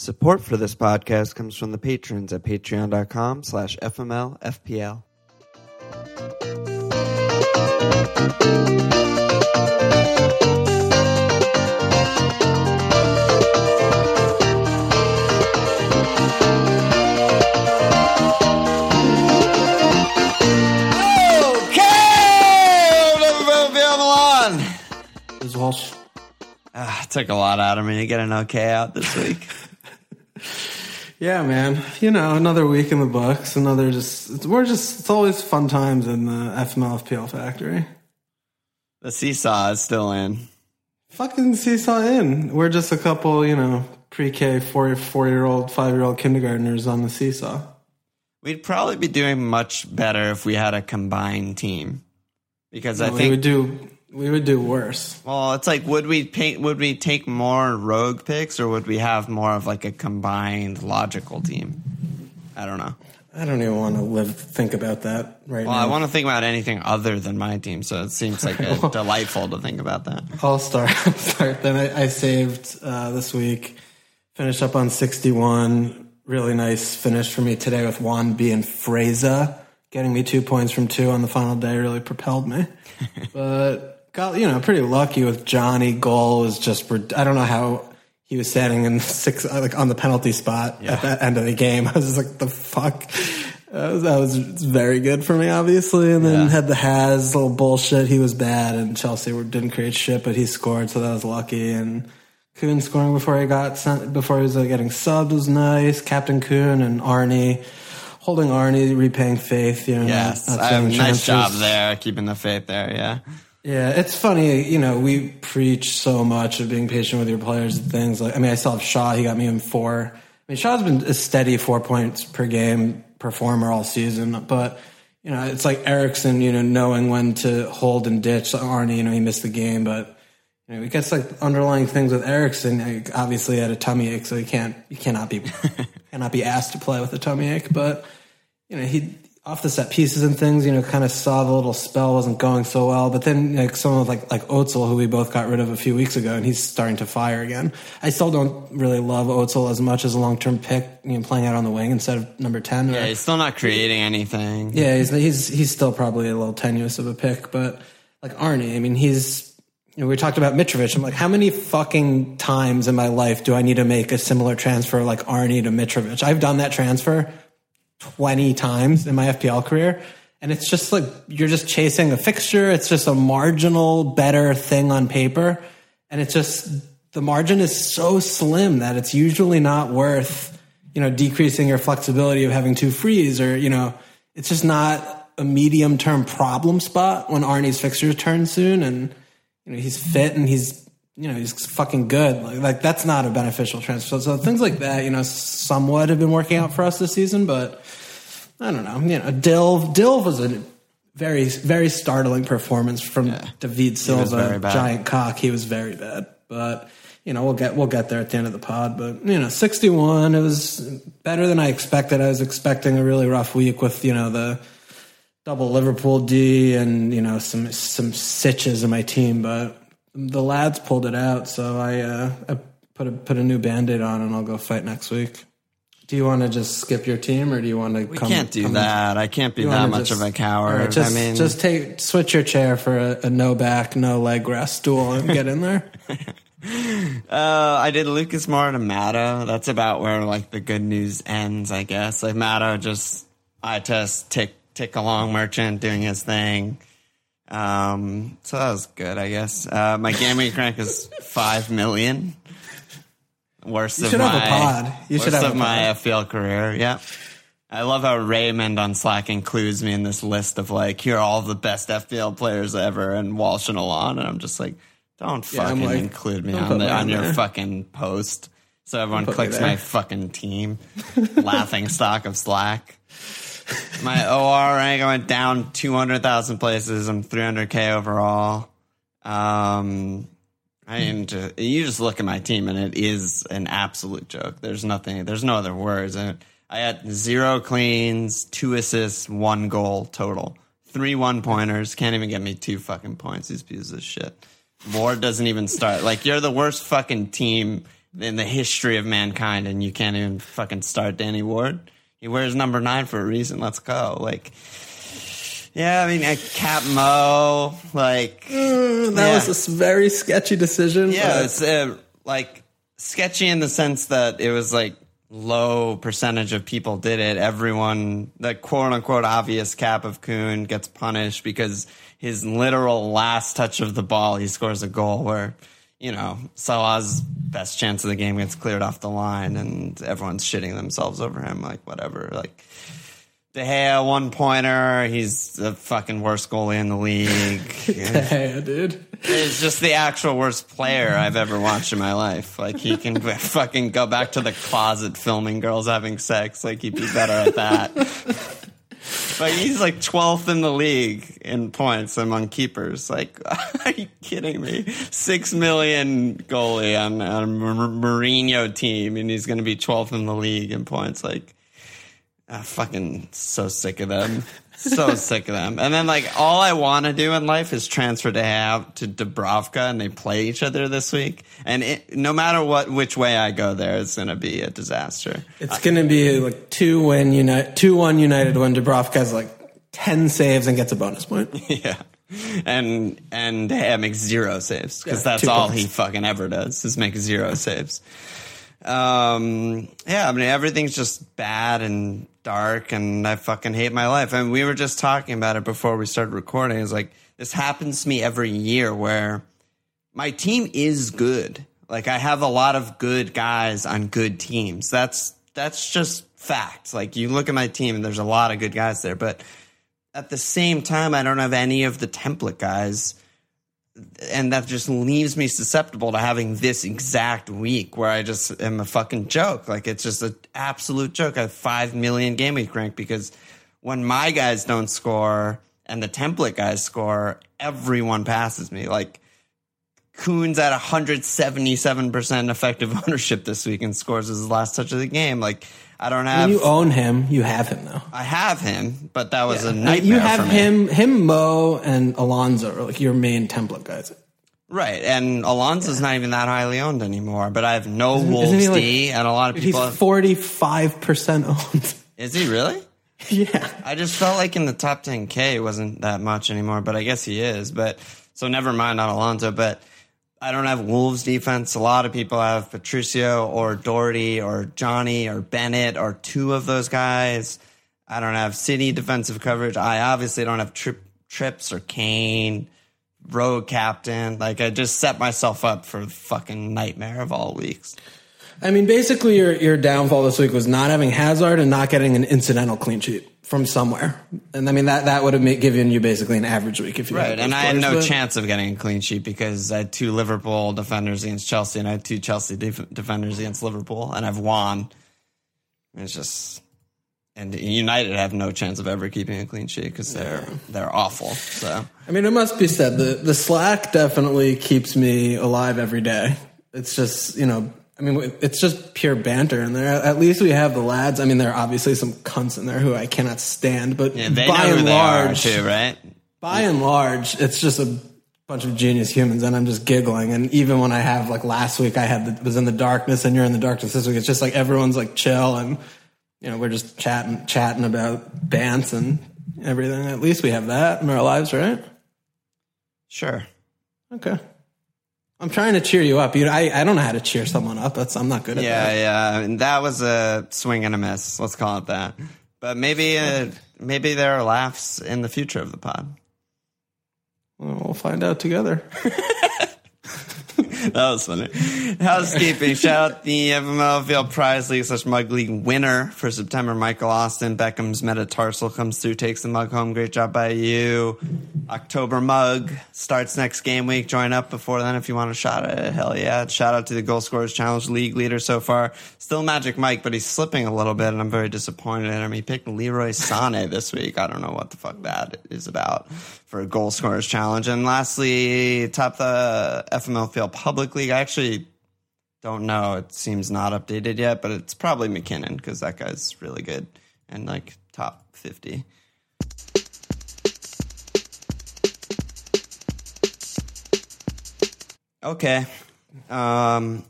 Support for this podcast comes from the patrons at patreon.com slash fmlfpl. Okay, FML Milan. Liz Walsh. Ah, it took a lot out of me to get an okay out this week. Yeah, man. You know, another week in the books. Another just we're just. It's always fun times in the FMLFPL factory. the seesaw is still in. Fucking seesaw in. We're just a couple, you know, pre-K, four four year old, five year old kindergartners on the seesaw. We'd probably be doing much better if we had a combined team. Because I think we would do. We would do worse. Well, it's like would we pay, would we take more rogue picks or would we have more of like a combined logical team? I don't know. I don't even want to live think about that right Well, now. I want to think about anything other than my team, so it seems like a delightful to think about that. I'll start. I'll start. Then I, I saved uh, this week. Finished up on sixty-one. Really nice finish for me today with Juan B and Fraser getting me two points from two on the final day. Really propelled me. but got you know pretty lucky with Johnny. Goal was just. I don't know how he was standing in six like on the penalty spot at the end of the game. I was just like, the fuck. That was, that was very good for me, obviously. And then Yeah. had the has little bullshit. He was bad, and Chelsea were, didn't create shit, but he scored, so that was lucky. And Kun scoring before he got sent, before he was uh, getting subbed was nice. Captain Kun and Arnie holding Arnie, repaying faith. You know, Yes, not- not nice job there, keeping the faith there. Yeah, Yeah, it's funny. You know, we preach so much of being patient with your players and things. Like, I mean, I still have Shaw. He got me in four. I mean, Shaw's been a steady four points per game performer all season, but you know, it's like Eriksen. You know, knowing when to hold and ditch. Arnie, you know, he missed the game, but you know, he gets like underlying things with Eriksen. Like, obviously, had a tummy ache, so he can't. He cannot be cannot be asked to play with a tummy ache, but you know, he off the set pieces and things, you know, kind of saw the little spell wasn't going so well. But then like someone like like Özil, who we both got rid of a few weeks ago, and he's starting to fire again. I still don't really love Özil as much as a long term pick, you know, playing out on the wing instead of number ten. yeah, he's still not creating anything. Yeah, he's he's he's still probably a little tenuous of a pick, but like Arnie, I mean, he's. You know, we talked about Mitrovic. I'm like, how many fucking times in my life do I need to make a similar transfer like Arnie to Mitrovic? I've done that transfer 20 times in my FPL career. And it's just like you're just chasing a fixture. It's just a marginal better thing on paper. And it's just the margin is so slim that it's usually not worth, you know, decreasing your flexibility of having two frees or, you know, it's just not a medium term problem spot when Arnie's fixtures turn soon and, you know, he's fit and he's, you know, he's fucking good. Like, like that's not a beneficial transfer. So things like that, you know, somewhat have been working out for us this season, but I don't know. You know, Dilv, Dilv was a very, very startling performance from David Silva, giant cock. He was very bad, but you know, we'll get we'll get there at the end of the pod. But you know, sixty one, it was better than I expected. I was expecting a really rough week with you know the double Liverpool D and you know some some sitches in my team, but the lads pulled it out. So I, uh, I put a put a new band aid on, and I'll go fight next week. Do you want to just skip your team, or do you want to? We can't do that. I can't be that much just- of a coward. Right, just, I mean, just take switch your chair for a, a no back, no leg rest stool and get in there. Uh, I did Lucas Moura to Matto. That's about where like the good news ends, I guess. Like Matto just, I just tick tick along merchant doing his thing. Um, so that was good, I guess. Uh, my gambling rank is five million. Worst You of should my have a pod. You worst should have of my. FPL career. Yeah. I love how Raymond on Slack includes me in this list of like, here are all the best FPL players ever, and Walsh and Alon, and I'm just like, don't Yeah, fucking like, include me on the, on on your there. fucking post, so everyone clicks my fucking team. Laughing stock of Slack. My OR rank I went down two hundred thousand places. I'm three hundred k overall. Um, I mean, ju- you just look at my team and it is an absolute joke. There's nothing. There's no other words. I, I had zero cleans, two assists, one goal total, three one pointers. Can't even get me two fucking points. These pieces of shit. Ward doesn't even start. Like you're the worst fucking team in the history of mankind, and you can't even fucking start Danny Ward. He wears number nine for a reason. Let's go. Like, yeah, I mean, uh, Cap Mo, like, that Yeah. was a very sketchy decision. yeah, it's uh, like sketchy in the sense that it was like low percentage of people did it. Everyone, the quote unquote obvious cap of Kun gets punished because his literal last touch of the ball, he scores a goal where, you know, Salah's best chance of the game gets cleared off the line and everyone's shitting themselves over him. Like, whatever. Like, De Gea, one pointer. He's the fucking worst goalie in the league. Hey, dude. He's just the actual worst player I've ever watched in my life. Like he can fucking go back to the closet filming girls having sex. Like he'd be better at that. But he's like 12th in the league in points among keepers. Like, are you kidding me? Six million goalie on, on a Mourinho team, and he's going to be 12th in the league in points. Like, I'm fucking so sick of them. So sick of them. And then like all I want to do in life is transfer to have to Dubravka and they play each other this week. And it, no matter what which way I go there, it's going to be a disaster. It's going to be like two win United, two one United when Dubravka has like ten saves and gets a bonus point. yeah. And and De Gea makes zero saves because Yeah, that's all points. he fucking ever does is make zero saves. Um, yeah, I mean everything's just bad and dark, and I fucking hate my life. And we were just talking about it before we started recording. It's like this happens to me every year where my team is good. Like I have a lot of good guys on good teams. That's that's just fact. Like you look at my team and there's a lot of good guys there, but at the same time I don't have any of the template guys and that just leaves me susceptible to having this exact week where I just am a fucking joke. Like it's just an absolute joke. I have five million game week rank because when my guys don't score and the template guys score, everyone passes me. Like Kun's at 177% effective ownership this week and scores his last touch of the game. Like I don't have. When you own him, you have him though. I have him, but that was a Uh, nightmare. You have him, him, Mo, and Alonso are like your main template guys. Right, and Alonso's not even that highly owned anymore. But I have no isn't Wolves he like- D, and a lot of people. have- forty five percent owned. is he really? yeah, I just felt like in the top 10K it wasn't that much anymore, but I guess he is. But so never mind on Alonso, But I don't have Wolves defense. A lot of people have Patricio or Doherty or Johnny or Bennett or two of those guys. I don't have City defensive coverage. I obviously don't have Trip, Trips or Kane, road captain. Like I just set myself up for the fucking nightmare of all weeks. I mean, basically, your your downfall this week was not having Hazard and not getting an incidental clean sheet from somewhere. And I mean that that would have made, given you basically an average week if you Right, and I had no but- chance of getting a clean sheet because I had two Liverpool defenders against Chelsea, and I had two Chelsea def- defenders against Liverpool, and I've won. It's just, and United have no chance of ever keeping a clean sheet because they're they're awful. So I mean, it must be said the the Slack definitely keeps me alive every day. It's just you know, I mean, it's just pure banter in there. At least we have the lads. I mean, there are obviously some cunts in there who I cannot stand, but yeah, by and large, too, right? by and large, it's just a bunch of genius humans, and I'm just giggling. And even when I have like last week, I had the, was in the darkness, and you're in the darkness this week. It's just like everyone's like chill, and you know, we're just chatting chatting about bants and everything. At least we have that in our lives, right? Sure. Okay. I'm trying to cheer you up. You, I, I don't know how to cheer someone up. That's I'm not good at Yeah, that. yeah, and that was a swing and a miss. Let's call it that. But maybe, uh, maybe there are laughs in the future of the pod. Well, we'll find out together. that was funny. Housekeeping. Shout out the FML Field Prize League slash Mug League winner for September. Michael Austin. Beckham's metatarsal comes through, takes the mug home. Great job by you. October mug starts next game week. Join up before then if you want a shot at it. Hell yeah. Shout out to the Goal Scorers Challenge League leader so far. Still Magic Mike, but he's slipping a little bit, and I'm very disappointed in him. He picked Leroy Sané this week. I don't know what the fuck that is about for a Goal Scorers Challenge. And lastly, top the FML Field Public League. I actually don't know. It seems not updated yet, but it's probably McKinnon because that guy's really good and like top 50. Okay. Um,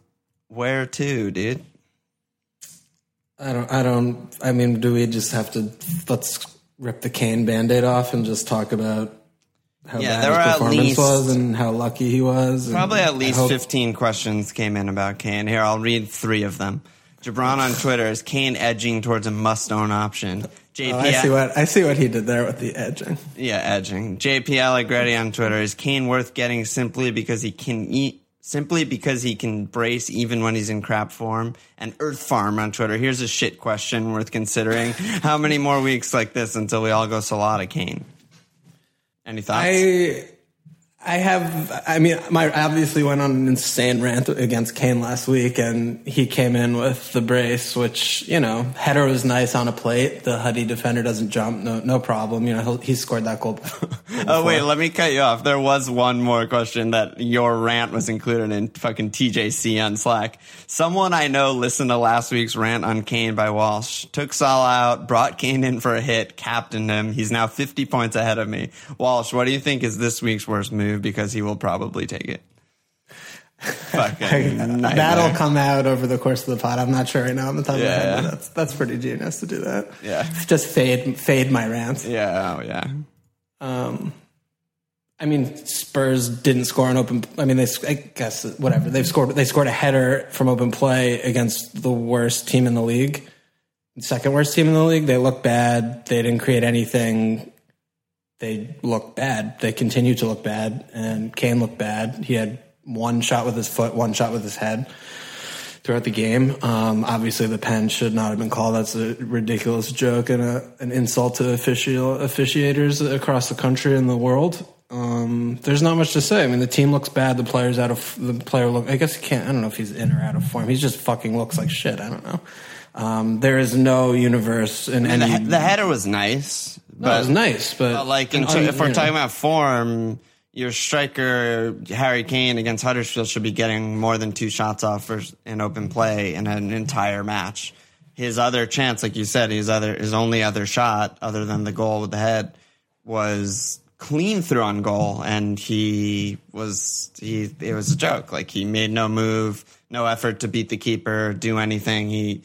where to, dude? I don't. I don't. I mean, do we just have to let's rip the Kane band-aid off and just talk about how Yeah, bad there his were at performance least- was and how lucky he was? Probably at least hope- 15 questions came in about Kane. Here, I'll read three of them. Jabron on Twitter is Kane edging towards a must-own option. JP, Oh, I see what I see what he did there with the edging. yeah, edging. JP Allegretti on Twitter is Kane worth getting simply because he can eat, simply because he can brace even when he's in crap form. And Earth Farm on Twitter, here's a shit question worth considering: How many more weeks like this until we all go Salah to Kane? Any thoughts? I I have I mean my obviously went on an insane rant against Kane last week and he came in with the brace which you know header was nice on a plate the Huddy defender doesn't jump no no problem you know he scored that goal Oh wait, let me cut you off. There was one more question that your rant was included in fucking TJC on Slack. Someone I know listened to last week's rant on Kane by Walsh. Took Salah out, brought Kane in for a hit, captained him. He's now 50 points ahead of me. Walsh, what do you think is this week's worst move? Because he will probably take it. Fucking that'll come out over the course of the pod I'm not sure right now on the top of my Yeah, head but that's that's pretty genius to do that Yeah. just fade fade my rants Yeah, oh yeah. Um, I mean, Spurs didn't score an open. I mean, they. I guess whatever they've scored. They scored a header from open play against the worst team in the league, second worst team in the league. They look bad. They didn't create anything. They look bad. They continue to look bad. And Kane looked bad. He had one shot with his foot, one shot with his head throughout the game. Um, obviously, the pen should not have been called. That's a ridiculous joke and a, an insult to official officiators across the country and the world. Um, there's not much to say. I mean, the team looks bad. The player's out of the player look. I guess he can't. I don't know if he's in or out of form. He's just fucking looks like shit. I don't know. Um, there is no universe in And any. the, the header was nice. No, it was nice, but, But like, in un- if we're know. talking about form, your striker Harry Kane against Huddersfield should be getting more than two shots off for an open play in an entire match. His other chance, like you said, his other his only other shot, other than the goal with the head, was clean through on goal, and he was he. It was a joke. Like he made no move, no effort to beat the keeper, do anything. He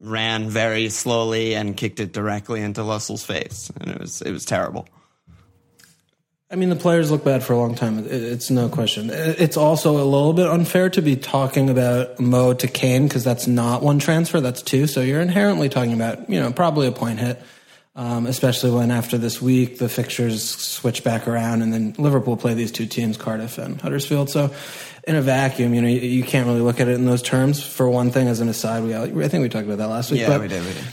ran very slowly and kicked it directly into Lössl's face, and it was it was terrible. I mean, the players look bad for a long time. It's no question. It's also a little bit unfair to be talking about Mo to Kane because that's not one transfer, that's two. So you're inherently talking about, you know, probably a point hit, um, especially when after this week the fixtures switch back around and then Liverpool play these two teams, Cardiff and Huddersfield. So in a vacuum, you know, you, you can't really look at it in those terms. For one thing, as an aside, we I think we talked about that last week. Yeah, but- we did. We did.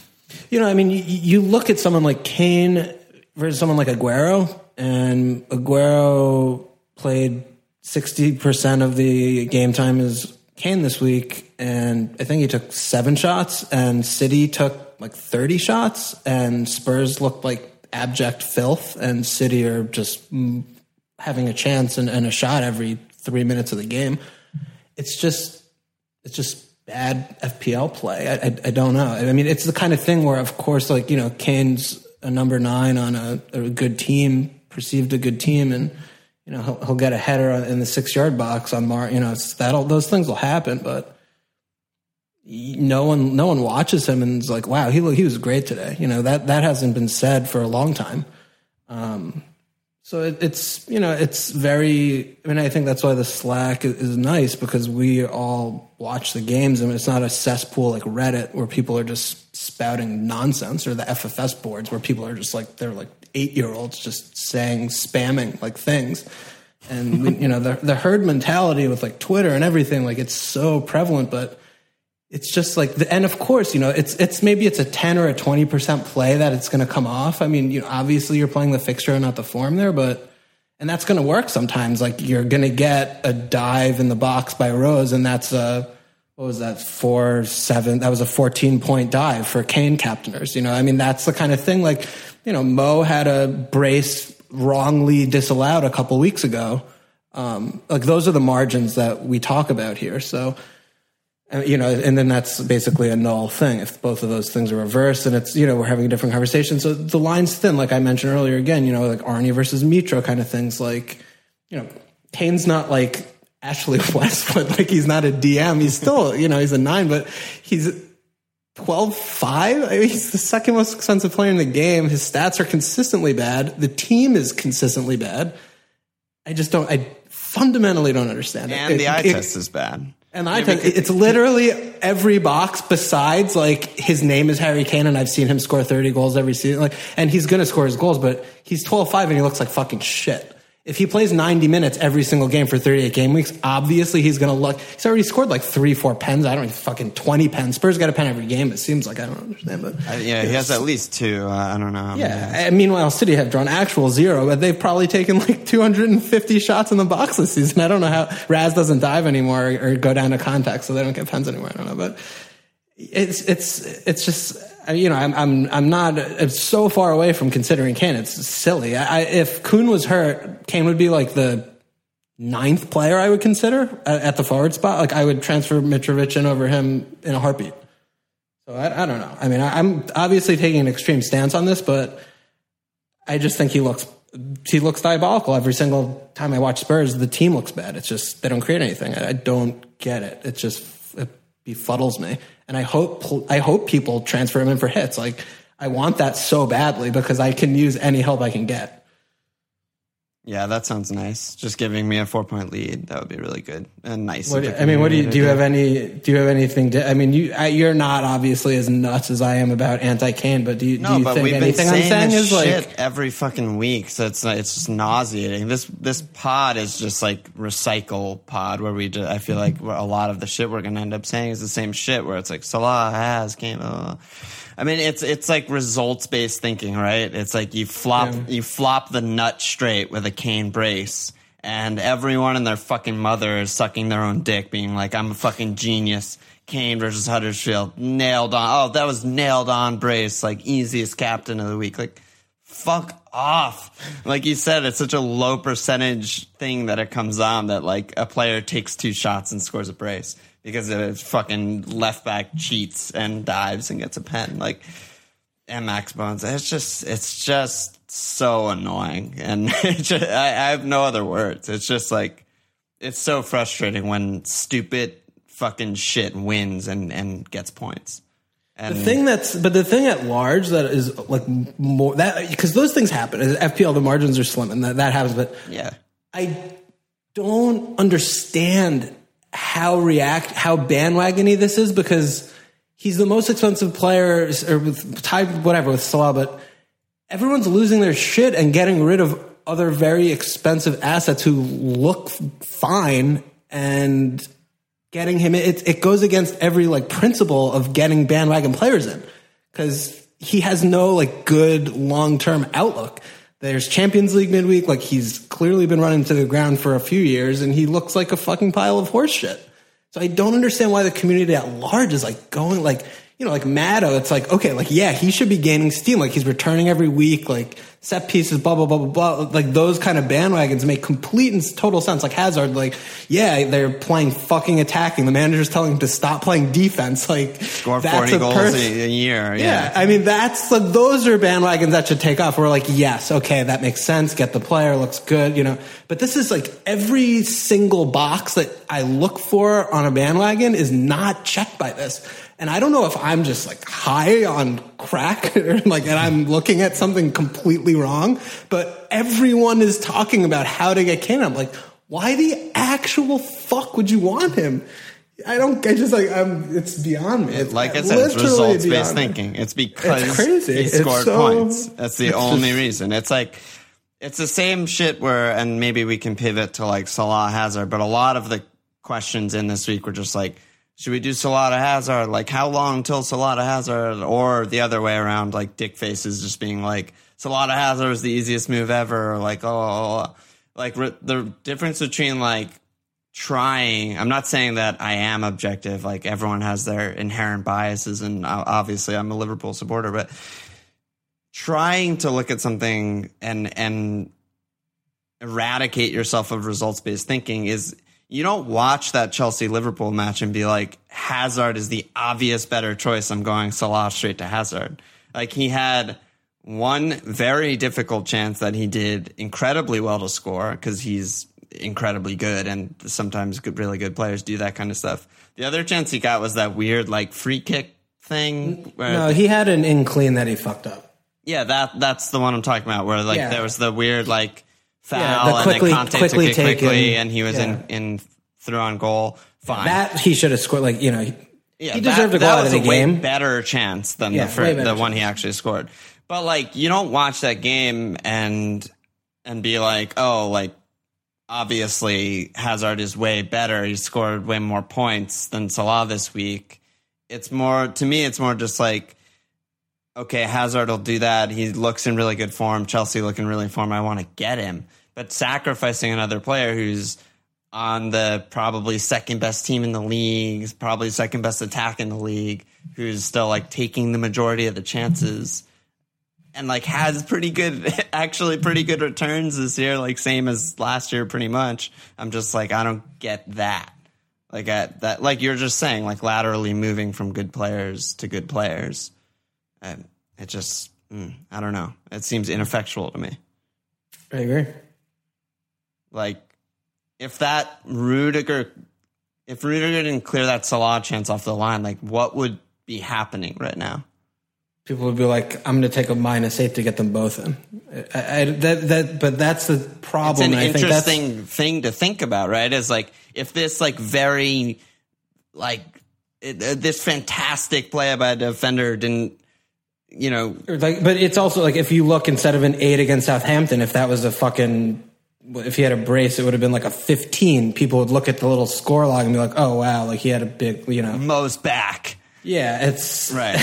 you know, I mean, you, you look at someone like Kane versus someone like Aguero, and Aguero played 60% of the game time as Kane this week, and I think he took seven shots, and City took like 30 shots, and Spurs looked like abject filth, and City are just mm, having a chance and, and a shot every three minutes of the game. It's just it's just bad FPL play. I, I, I don't know. I mean, it's the kind of thing where, of course, like you know, Kane's a number nine on a, a good team, perceived a good team, and you know he'll, he'll get a header in the six yard box on Mar. You know, that'll those things will happen, but no one no one watches him and is like, wow, he he was great today. You know that that hasn't been said for a long time. Um, so it, it's you know it's very. I mean, I think that's why the Slack is, is nice because we all watch the games and it's not a cesspool like Reddit where people are just spouting nonsense or the FFS boards where people are just like they're like eight year olds just saying spamming like things. And we, you know the the herd mentality with like Twitter and everything like it's so prevalent, but it's just like the, and of course you know it's it's maybe it's a 10 or a 20% play that it's going to come off. I mean you know obviously you're playing the fixture and not the form there but and that's going to work sometimes. Like you're going to get a dive in the box by rose and that's a what was that four seven that was a 14 point dive for kane captainers you know? I mean that's the kind of thing like you know mo had a brace wrongly disallowed a couple weeks ago. Um, like those are the margins that we talk about here. So Uh, you know, and then that's basically a null thing if both of those things are reversed, and it's you know we're having a different conversation. So the line's thin, like I mentioned earlier. Again, you know, like Arnie versus Mitro kind of things. Like, you know, Kane's not like Ashley Westwood. Like he's not a DM. He's still, you know, he's a nine, but he's 12 5. I mean, he's the second most expensive player in the game. His stats are consistently bad. The team is consistently bad. I just don't, I fundamentally don't understand it. And the It- eye it- test is bad. And I think it's literally every box besides like his name is Harry Kane and I've seen him score 30 goals every season. Like, and he's going to score his goals, but he's 12 5 and he looks like fucking shit. If he plays 90 minutes every single game for 38 game weeks, obviously he's going to look. He's already scored like three, four pens. I don't know, fucking 20 pens. Spurs got a pen every game. It seems like I don't understand, but Uh, yeah, he has at least two. Uh, I don't know. yeah. Meanwhile, City have drawn actual zero, but they've probably taken like 250 shots in the box this season. I don't know how Raz doesn't dive anymore or, or go down to contact, so they don't get pens anymore. I don't know, but it's it's it's just you know I'm I'm I'm not it's so far away from considering Kane. It's silly. I, if Kun was hurt, Kane would be like the ninth player I would consider at, at the forward spot. Like I would transfer Mitrovic in over him in a heartbeat. So I, I don't know. I mean, I, I'm obviously taking an extreme stance on this, but I just think he looks he looks diabolical every single time I watch Spurs. The team looks bad. It's just they don't create anything. I, I don't get it. It just it befuddles me, and I hope I hope people transfer him in for hits. Like I want that so badly because I can use any help I can get. Yeah, that sounds nice. Just giving me a four point lead. That would be really good and nice. What, I mean, what do you do? You have any? Do you have anything? To, I mean, you I, you're not obviously as nuts as I am about anti Kane, but do you, No, do you think anything I'm saying this is like every fucking week, so it's it's just nauseating. This this pod is just like recycle pod where we. Do, I feel like a lot of the shit we're gonna end up saying is the same shit. Where it's like Salah has came. Uh, I mean, it's it's like results based thinking, right? It's like you flop Yeah. you flop the nut straight with a Kane brace. And everyone and their fucking mother is sucking their own dick, being like, "I'm a fucking genius." Kane versus Huddersfield, nailed on. Oh, that was nailed on brace, like easiest captain of the week. Like, fuck off. Like you said, it's such a low percentage thing that it comes on that like a player takes two shots and scores a brace because of fucking left back cheats and dives and gets a pen. Like, and Max Bones. It's just, it's just so annoying, and it just, I, I have no other words. It's just like, it's so frustrating when stupid fucking shit wins and and gets points. And The thing that's, but the thing at large that is like more that because those things happen. As FPL, the margins are slim, and that, that happens. But yeah, I don't understand how react how bandwagony this is because he's the most expensive player or with tied whatever with Salah, but everyone's losing their shit and getting rid of other very expensive assets who look fine and getting him it, it goes against every like principle of getting bandwagon players in because he has no like good long-term outlook there's champions league midweek like he's clearly been running to the ground for a few years and he looks like a fucking pile of horse shit. So i don't understand why the community at large is like going like you know like Maddo, it's like okay like yeah he should be gaining steam like he's returning every week like set pieces blah blah blah blah blah like those kind of bandwagons make complete and total sense like hazard like yeah they're playing fucking attacking the manager's telling him to stop playing defense like score forty a goals a, a year. yeah, Yeah, I mean that's like those are bandwagons that should take off. We're like, yes, okay, that makes sense. Get the player, looks good, you know. But this is like every single box that I look for on a bandwagon is not checked by this. And I don't know if I'm just like high on crack or like, and I'm looking at something completely wrong. But everyone is talking about how to get Kane. I'm like, why the actual fuck would you want him? I don't. I just like. I'm. It's beyond me. It's like I said, it's results based me. thinking. It's because It's crazy. he scored so- points. That's the only just- reason. It's like it's the same shit where, and maybe we can pivot to like Salah Hazard, but a lot of the questions in this week were just like, should we do Salah to Hazard? Like, how long till Salah to Hazard? Or the other way around, like Dick Faces just being like, Salah to Hazard is the easiest move ever. Like, oh, oh, oh, like re- the difference between like trying i'm not saying that i am objective like everyone has their inherent biases and obviously i'm a liverpool supporter but trying to look at something and and eradicate yourself of results based thinking is you don't watch that Chelsea Liverpool match and be like Hazard is the obvious better choice I'm going Salah straight to Hazard like he had one very difficult chance that he did incredibly well to score because he's incredibly good, and sometimes good, really good players do that kind of stuff. The other chance he got was that weird like free kick thing. No, he had an in clean that he fucked up. yeah, that that's the one I'm talking about. Where like Yeah. there was the weird like foul, Yeah, the and quickly- then Kanté quickly took it quickly, taken- and he was yeah. in in through on goal. Fine. That he should have scored. Like you know, he, Yeah, he that- deserved to go that out of the a way game. better chance than Yeah, the fir- way better the one he actually scored. But like, you don't watch that game and and be like, oh, like obviously Hazard is way better. He scored way more points than Salah this week. It's more to me. It's more just like. Okay, Hazard will do that. He looks in really good form. Chelsea looking really form. I want to get him. But sacrificing another player who's on the probably second best team in the league, probably second best attack in the league, who's still like taking the majority of the chances and like has pretty good, actually pretty good returns this year, like same as last year, pretty much. I'm just like, I don't get that. Like at that, like you're just saying, like laterally moving from good players to good players. And it just, mm, I don't know. It seems ineffectual to me. I agree. Like, if that Rudiger, if Rudiger didn't clear that Salah chance off the line, like what would be happening right now? People would be like, "I'm going to take a minus eight to get them both in." I, I, that, that, but that's the problem. It's an I think that's interesting thing to think about, right? Is like if this like very like it, uh, this fantastic play by a defender didn't, you know, like, but it's also like if you look instead of an eight against Southampton, if that was a fucking, if he had a brace, it would have been like a 15. People would look at the little score log and be like, "Oh wow, like he had a big," you know. Mo's back, Yeah, it's right?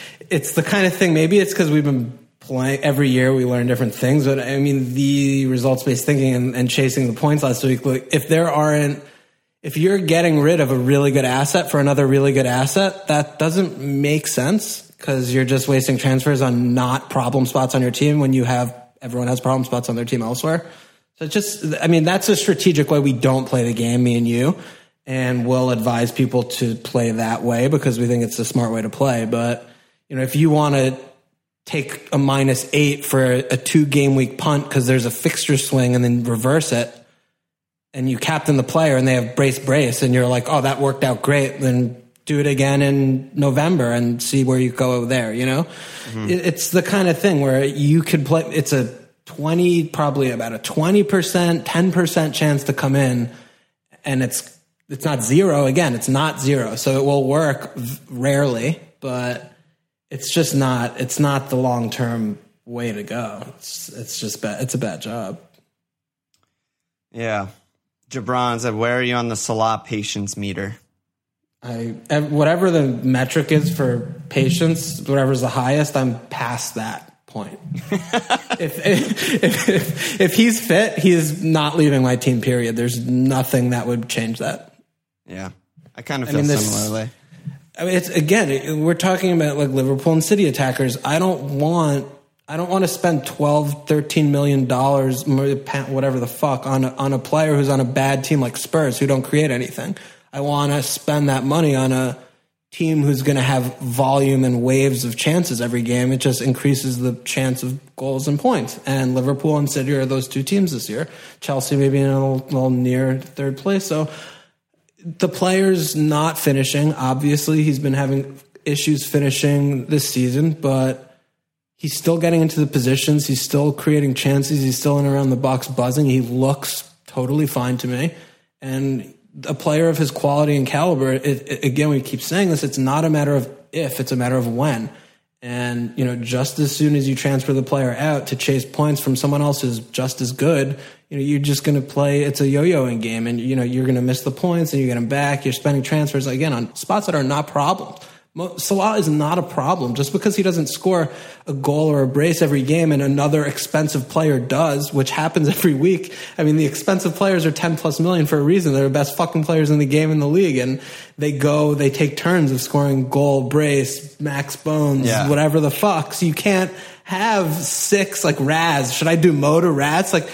it's the kind of thing. Maybe it's because we've been playing every year. We learn different things, but I mean, the results based thinking and, and chasing the points last week. Like, if there aren't, if you're getting rid of a really good asset for another really good asset, that doesn't make sense because you're just wasting transfers on not problem spots on your team when you have everyone has problem spots on their team elsewhere. So it's just, I mean, that's a strategic way we don't play the game, me and you. And we'll advise people to play that way because we think it's the smart way to play. But, you know, if you want to take a minus eight for a two game week punt because there's a fixture swing and then reverse it, and you captain the player and they have brace brace, and you're like, oh, that worked out great, then do it again in November and see where you go there, you know? Mm-hmm. It, it's the kind of thing where you could play, it's a 20, probably about a 20%, 10% chance to come in, and it's, it's not zero. Again, it's not zero. So it will work v- rarely, but it's just not, it's not the long term way to go. It's, it's just bad. It's a bad job. Yeah. Jabron said, "Where are you on the Salah patience meter?" I whatever the metric is for patience, whatever's the highest, I'm past that point. if, if, if if he's fit, he is not leaving my team. Period. There's nothing that would change that. Yeah, I kind of feel mean, this- similarly. I mean, it's again, we're talking about like Liverpool and City attackers. I don't want, I don't want to spend 12, 13 million dollars, whatever the fuck, on a, on a player who's on a bad team like Spurs who don't create anything. I want to spend that money on a team who's going to have volume and waves of chances every game. It just increases the chance of goals and points. And Liverpool and City are those two teams this year. Chelsea maybe in a little, little near third place. So the player's not finishing. Obviously, he's been having issues finishing this season, but he's still getting into the positions. He's still creating chances. He's still in around the box buzzing. He looks totally fine to me. And a player of his quality and caliber, it, it, again, we keep saying this, it's not a matter of if, it's a matter of when. And, you know, just as soon as you transfer the player out to chase points from someone else who's just as good, you know, you're just going to play, it's a yo-yoing game and, you know, you're going to miss the points and you get them back. You're spending transfers again on spots that are not problems. Salah is not a problem. Just because he doesn't score a goal or a brace every game and another expensive player does, which happens every week. I mean, the expensive players are 10 plus million for a reason. They're the best fucking players in the game in the league. And they go, they take turns of scoring goal, brace, max bones, Yeah. whatever the fuck. So you can't have six like Raz. Should I do Mo to Raz? Like,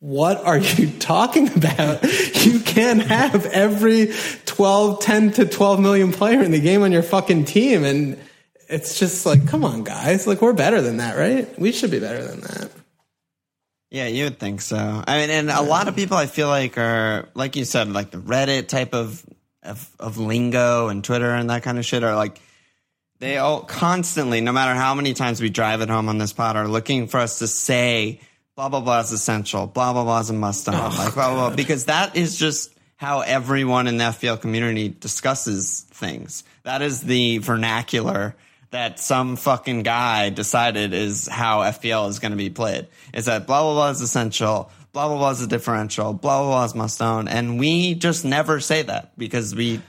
what are you talking about? You can't have every 12, 10 to 12 million player in the game on your fucking team. And it's just like, come on, guys. Like, we're better than that, right? We should be better than that. Yeah, you would think so. I mean, and a lot of people I feel like are, like you said, like the Reddit type of, of, of lingo and Twitter and that kind of shit are like, they all constantly, no matter how many times we drive it home on this pod, are looking for us to say blah blah blah is essential, blah blah blah is a must on, like blah blah blah, because that is just how everyone in the FPL community discusses things. That is the vernacular that some fucking guy decided is how FPL is going to be played. Is that blah blah blah is essential, blah blah blah is a differential, blah blah blah is must own, and we just never say that because we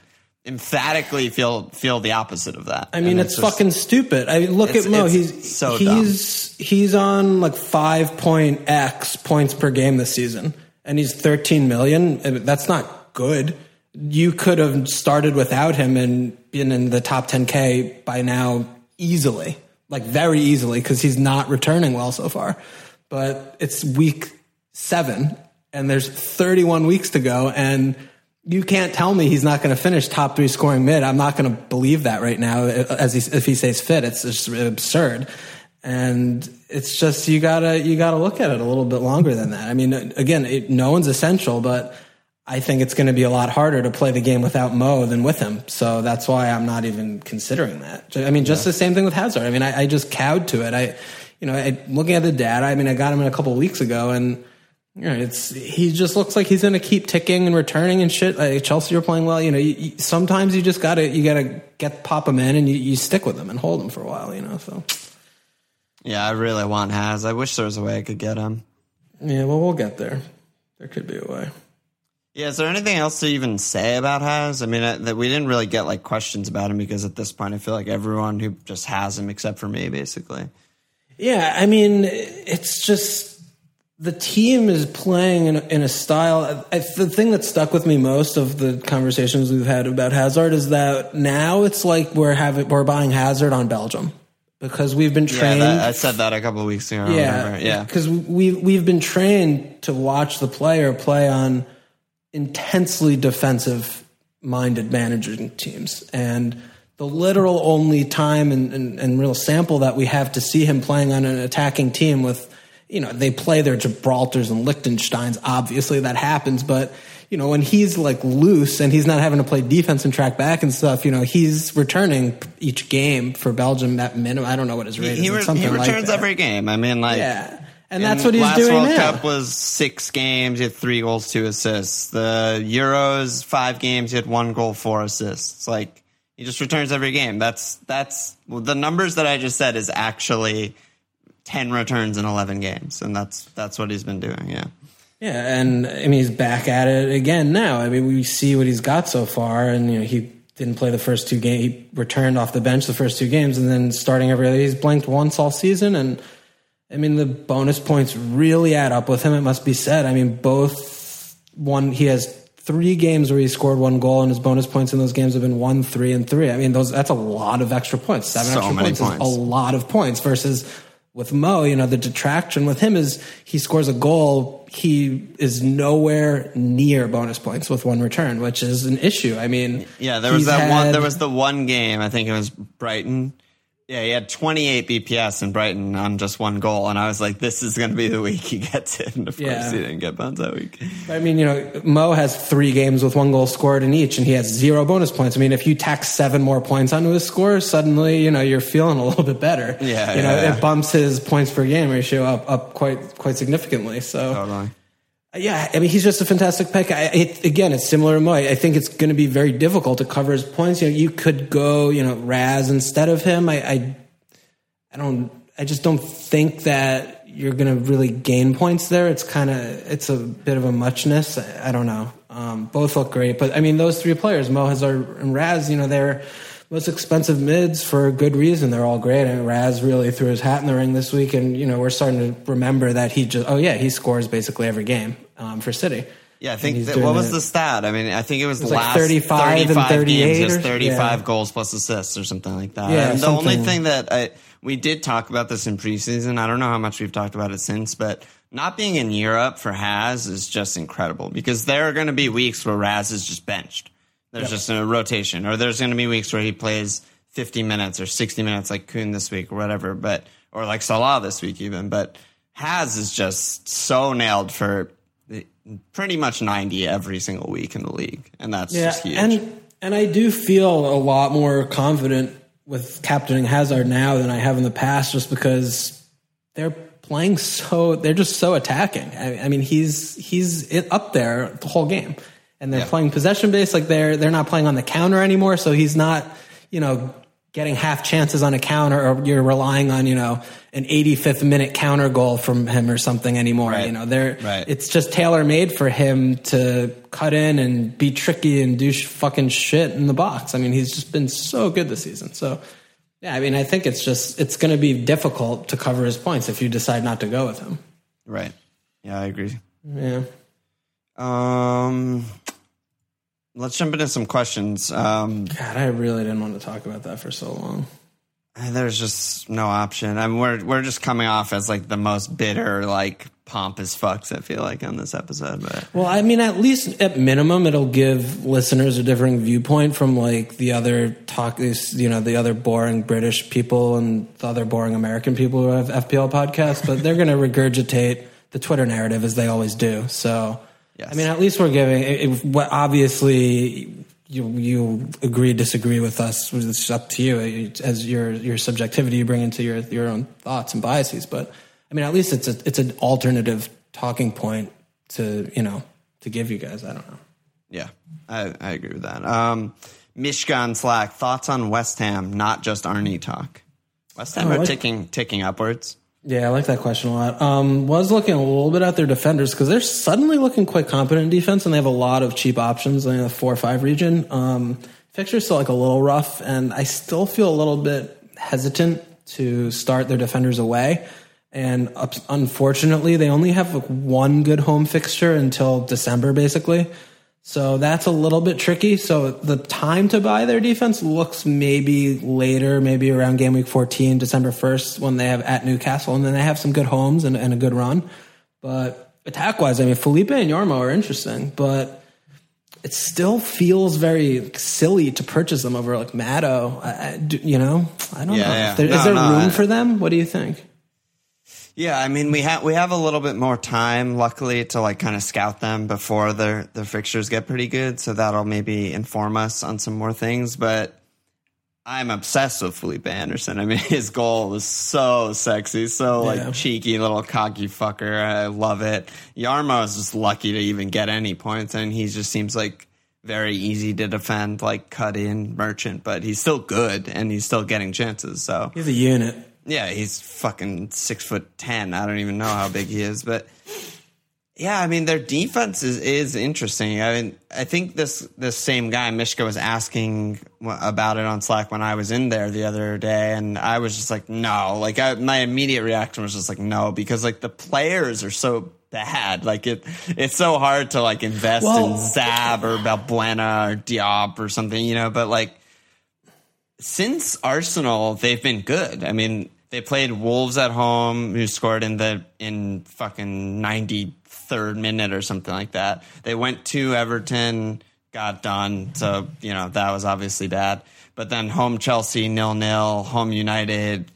emphatically feel feel the opposite of that. I mean, And it's, just- fucking stupid. I mean, look It's- at Mo. it's He's so he's he's on like five point X points per game this season, and he's thirteen million. That's not good. You could have started without him and been in the top ten K by now easily, like very easily, because he's not returning well so far. But it's week seven, and there's 31 weeks to go, and you can't tell me he's not going to finish top three scoring mid. I'm not going to believe that right now. Uh, as he, if he stays fit, it's just absurd, and it's just you gotta you gotta look at it a little bit longer than that. I mean, again, it, no one's essential, but I think it's going to be a lot harder to play the game without Mo than with him. So that's why I'm not even considering that. I mean, just the same thing with Hazard. I mean, I, I just cowed to it. I, you know, I, looking at the data, I mean, I got him in a couple of weeks ago and know, it's he just looks like he's going to keep ticking and returning and shit. Like Chelsea are playing well. You know, you, you, sometimes you just gotta you gotta get pop him in and you, you stick with him and hold him for a while. You know, so yeah, I really want Has. I wish there was a way I could get him. yeah. Well, we'll get there. There could be a way. Yeah, is there anything else to even say about Has? I mean, uh, that we didn't really get like questions about him because at this point, I feel like everyone who just has him except for me, basically. Yeah, I mean, it's just the team is playing in a, in a style. I, the thing that stuck with me most of the conversations we've had about Hazard is that now it's like we're having we're buying Hazard on Belgium because we've been Yeah, trained. that, I said that a couple of weeks ago. Yeah, yeah. because we we've been trained to watch the player play on intensely defensive minded managing teams and the literal only time and, and, and real sample that we have to see him playing on an attacking team with you know they play their gibraltars and liechtensteins obviously that happens but you know when he's like loose and he's not having to play defense and track back and stuff you know he's returning each game for belgium at minimum i don't know what his rate He, is re- It's something he like returns that. every game. I mean, like, yeah and that's what he's last doing World now Cup was six games. He had three goals, two assists. The Euros, five games. He had one goal, four assists. Like he just returns every game. That's that's well, the numbers that I just said is actually ten returns in eleven games, and that's that's what he's been doing. Yeah. Yeah, and I mean he's back at it again now. I mean we see what he's got so far, and you know he didn't play the first two games. He returned off the bench the first two games, and then starting every other. He's blanked once all season, and I mean the bonus points really add up with him. It must be said. I mean both one he has three games where he scored one goal, and his bonus points in those games have been one, three, and three. I mean those that's a lot of extra points. Seven So extra many points, is a lot of points versus with Mo, you know, the detraction with him is he scores a goal, he is nowhere near bonus points with one return, which is an issue. I mean, Yeah, there was that one. There was the one game. I think it was Brighton. Yeah, he had 28 BPS in Brighton on just one goal, and I was like, "This is going to be the week he gets it." And of Yeah. course, he didn't get bones that week. I mean, you know, Mo has three games with one goal scored in each, and he has zero bonus points. I mean, if you tack seven more points onto his score, suddenly, you know, you're feeling a little bit better. Yeah, you know, yeah, yeah. it bumps his points per game ratio up up quite quite significantly. So. Totally. Yeah, I mean, he's just a fantastic pick. I, it, again, it's similar to Moy. I think it's going to be very difficult to cover his points. You know, you could go, you know, Raz instead of him. I, I, I don't. I just don't think that you're going to really gain points there. It's kind of, it's a bit of a muchness. I, I don't know. Um, both look great, but I mean, those three players, Mo Hazard and Raz, you know, they're most expensive mids for a good reason. They're all great. And Raz really threw his hat in the ring this week, and you know, we're starting to remember that he just, oh yeah, he scores basically every game um, for City. Yeah, I think that, what was it. the stat? I mean, I think it was, was like last 35 and 35 38 games, or- 35 yeah. goals plus assists or something like that. Yeah, and the only thing that I, we did talk about this in preseason, I don't know how much we've talked about it since, but not being in Europe for Haz is just incredible because there are going to be weeks where Raz is just benched. There's just a rotation, or there's going to be weeks where he plays 50 minutes or 60 minutes, like Kun this week or whatever, but or like Salah this week even. But Has is just so nailed for pretty much 90 every single week in the league. And that's Yeah, just huge. and and I do feel a lot more confident with captaining Hazard now than I have in the past, just because they're playing so they're just so attacking. I, I mean, he's he's up there the whole game, and they're Yeah. playing possession based. Like they're they're not playing on the counter anymore, so he's not you know getting half chances on a counter, or you're relying on you know an 85th minute counter goal from him or something anymore. Right. You know, they're Right. it's just tailor made for him to cut in and be tricky and do sh- fucking shit in the box. I mean, he's just been so good this season. So, yeah, I mean, I think it's just it's going to be difficult to cover his points if you decide not to go with him. right. Yeah, I agree. Yeah. Um, let's jump into some questions. Um, God, I really didn't want to talk about that for so long. there's just no option. I mean, we're we're just coming off as like the most bitter, like pompous fucks. I feel like on this episode, but Well, I mean, at least at minimum, it'll give listeners a different viewpoint from like the other talk, this you know, the other boring British people and the other boring American people who have FPL podcasts. But they're going to regurgitate the Twitter narrative as they always do. So, Yes. I mean, at least we're giving. It, it, obviously. You, you agree disagree with us it's up to you as your your subjectivity you bring into your your own thoughts and biases but I mean at least it's a it's an alternative talking point to you know to give you guys. I don't know. yeah, I, I agree with that. Um, Mishka on Slack thoughts on West Ham, not just Arnie talk. West Ham Oh, are ticking ticking upwards. Yeah, I like that question a lot. Um, was looking a little bit at their defenders because they're suddenly looking quite competent in defense, and they have a lot of cheap options in the four or five region. Um, fixture's still like a little rough, and I still feel a little bit hesitant to start their defenders away. And unfortunately, they only have like one good home fixture until December, basically. So that's a little bit tricky. So the time to buy their defense looks maybe later, maybe around game week 14, December 1st, when they have at Newcastle, and then they have some good homes and, and a good run. But attack wise, I mean, Felipe and Yarmo are interesting, but it still feels very silly to purchase them over like Maddo. I, I- you know, I don't Yeah, know. yeah. There, is No, there no, room I- for them? What do you think? Yeah, I mean we have we have a little bit more time, luckily, to like kind of scout them before their their fixtures get pretty good. So that'll maybe inform us on some more things. But I'm obsessed with Felipe Anderson. I mean, his goal was so sexy, so like Yeah. cheeky little cocky fucker. I love it. Yarmo is just lucky to even get any points, and he just seems like very easy to defend, like cut in merchant. But he's still good, and he's still getting chances. So He's a unit. Yeah, he's fucking six foot ten. I don't even know how big he is, but yeah, I mean their defense is is interesting. I mean, I think this this same guy Mishka was asking about it on Slack when I was in there the other day, and I was just like, no. Like I, my immediate reaction was just like, no, because like the players are so bad. Like it, it's so hard to like invest Well- in Zab or Balbuena or Diop or something, you know. But like since Arsenal, they've been good. I mean, they played Wolves at home, who scored in the in fucking ninety third minute or something like that. They went to Everton, got done. So you know that was obviously bad. But then home Chelsea nil nil, home United,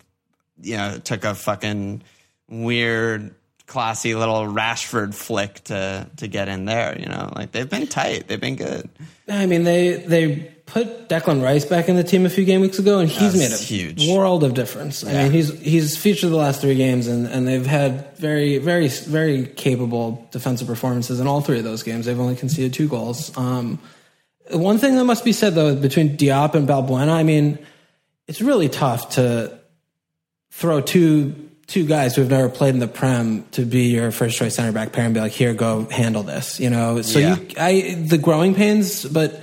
you know, took a fucking weird. Classy little Rashford flick to to get in there, you know. Like they've been tight, they've been good. I mean, they they put Declan Rice back in the team a few game weeks ago, and he's That's made a huge. world of difference. I mean, he's he's featured the last three games, and, and they've had very very very capable defensive performances in all three of those games. They've only conceded two goals. Um, one thing that must be said though, between Diop and Balbuena, I mean, it's really tough to throw two two guys who have never played in the prem to be your first choice center back pair and be like, here, go handle this. You know, so Yeah. you, I the growing pains, but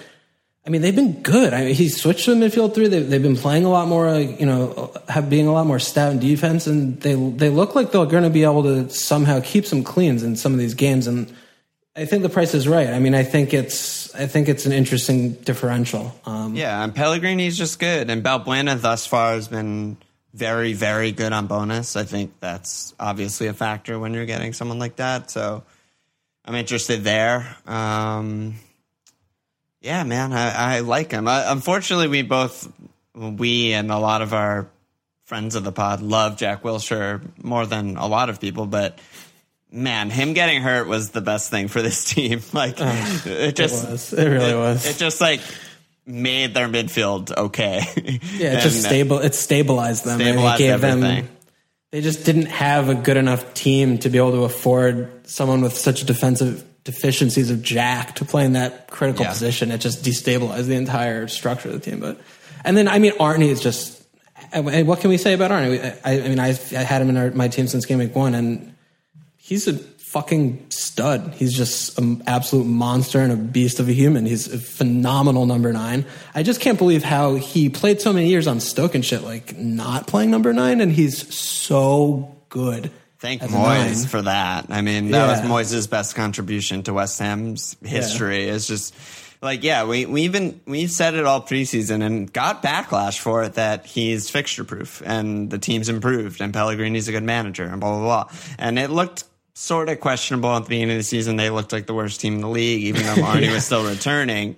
I mean they've been good. I mean, he switched to the midfield three. They've, they've been playing a lot more, uh, you know, have being a lot more stout in defense, and they they look like they're going to be able to somehow keep some cleans in some of these games. And I think the price is right. I mean, I think it's I think it's an interesting differential. Um, Yeah, and Pellegrini's just good, and Balbuena thus far has been very, very good on bonus. I think that's obviously a factor when you're getting someone like that. So I'm interested there. Um, yeah, man, I, I like him. I, unfortunately, we both, we and a lot of our friends of the pod love Jack Wilshere more than a lot of people, but man, him getting hurt was the best thing for this team. Like it just it was. It really was. It just like made their midfield okay. Yeah, it just And, uh, stable. It stabilized them. and it gave everything. them. They just didn't have a good enough team to be able to afford someone with such a defensive deficiencies of Jack to play in that critical Yeah. position. It just destabilized the entire structure of the team. But and then I mean, Arnie is just. and What can we say about Arnie? I, I mean, I, I had him in our, my team since game week one, and he's a fucking stud. He's just an absolute monster and a beast of a human. He's a phenomenal number nine. I just can't believe how he played so many years on Stoke and shit, like not playing number nine, and he's so good. Thank. Moyes for that. I mean, that Yeah. was Moyes' best contribution to West Ham's history. It's just like, yeah, we we even we said it all preseason and got backlash for it that he's fixture proof and the team's improved and Pellegrini's a good manager and blah blah blah. And it looked sort of questionable at the beginning of the season. They looked like the worst team in the league, even though Arnie was still returning.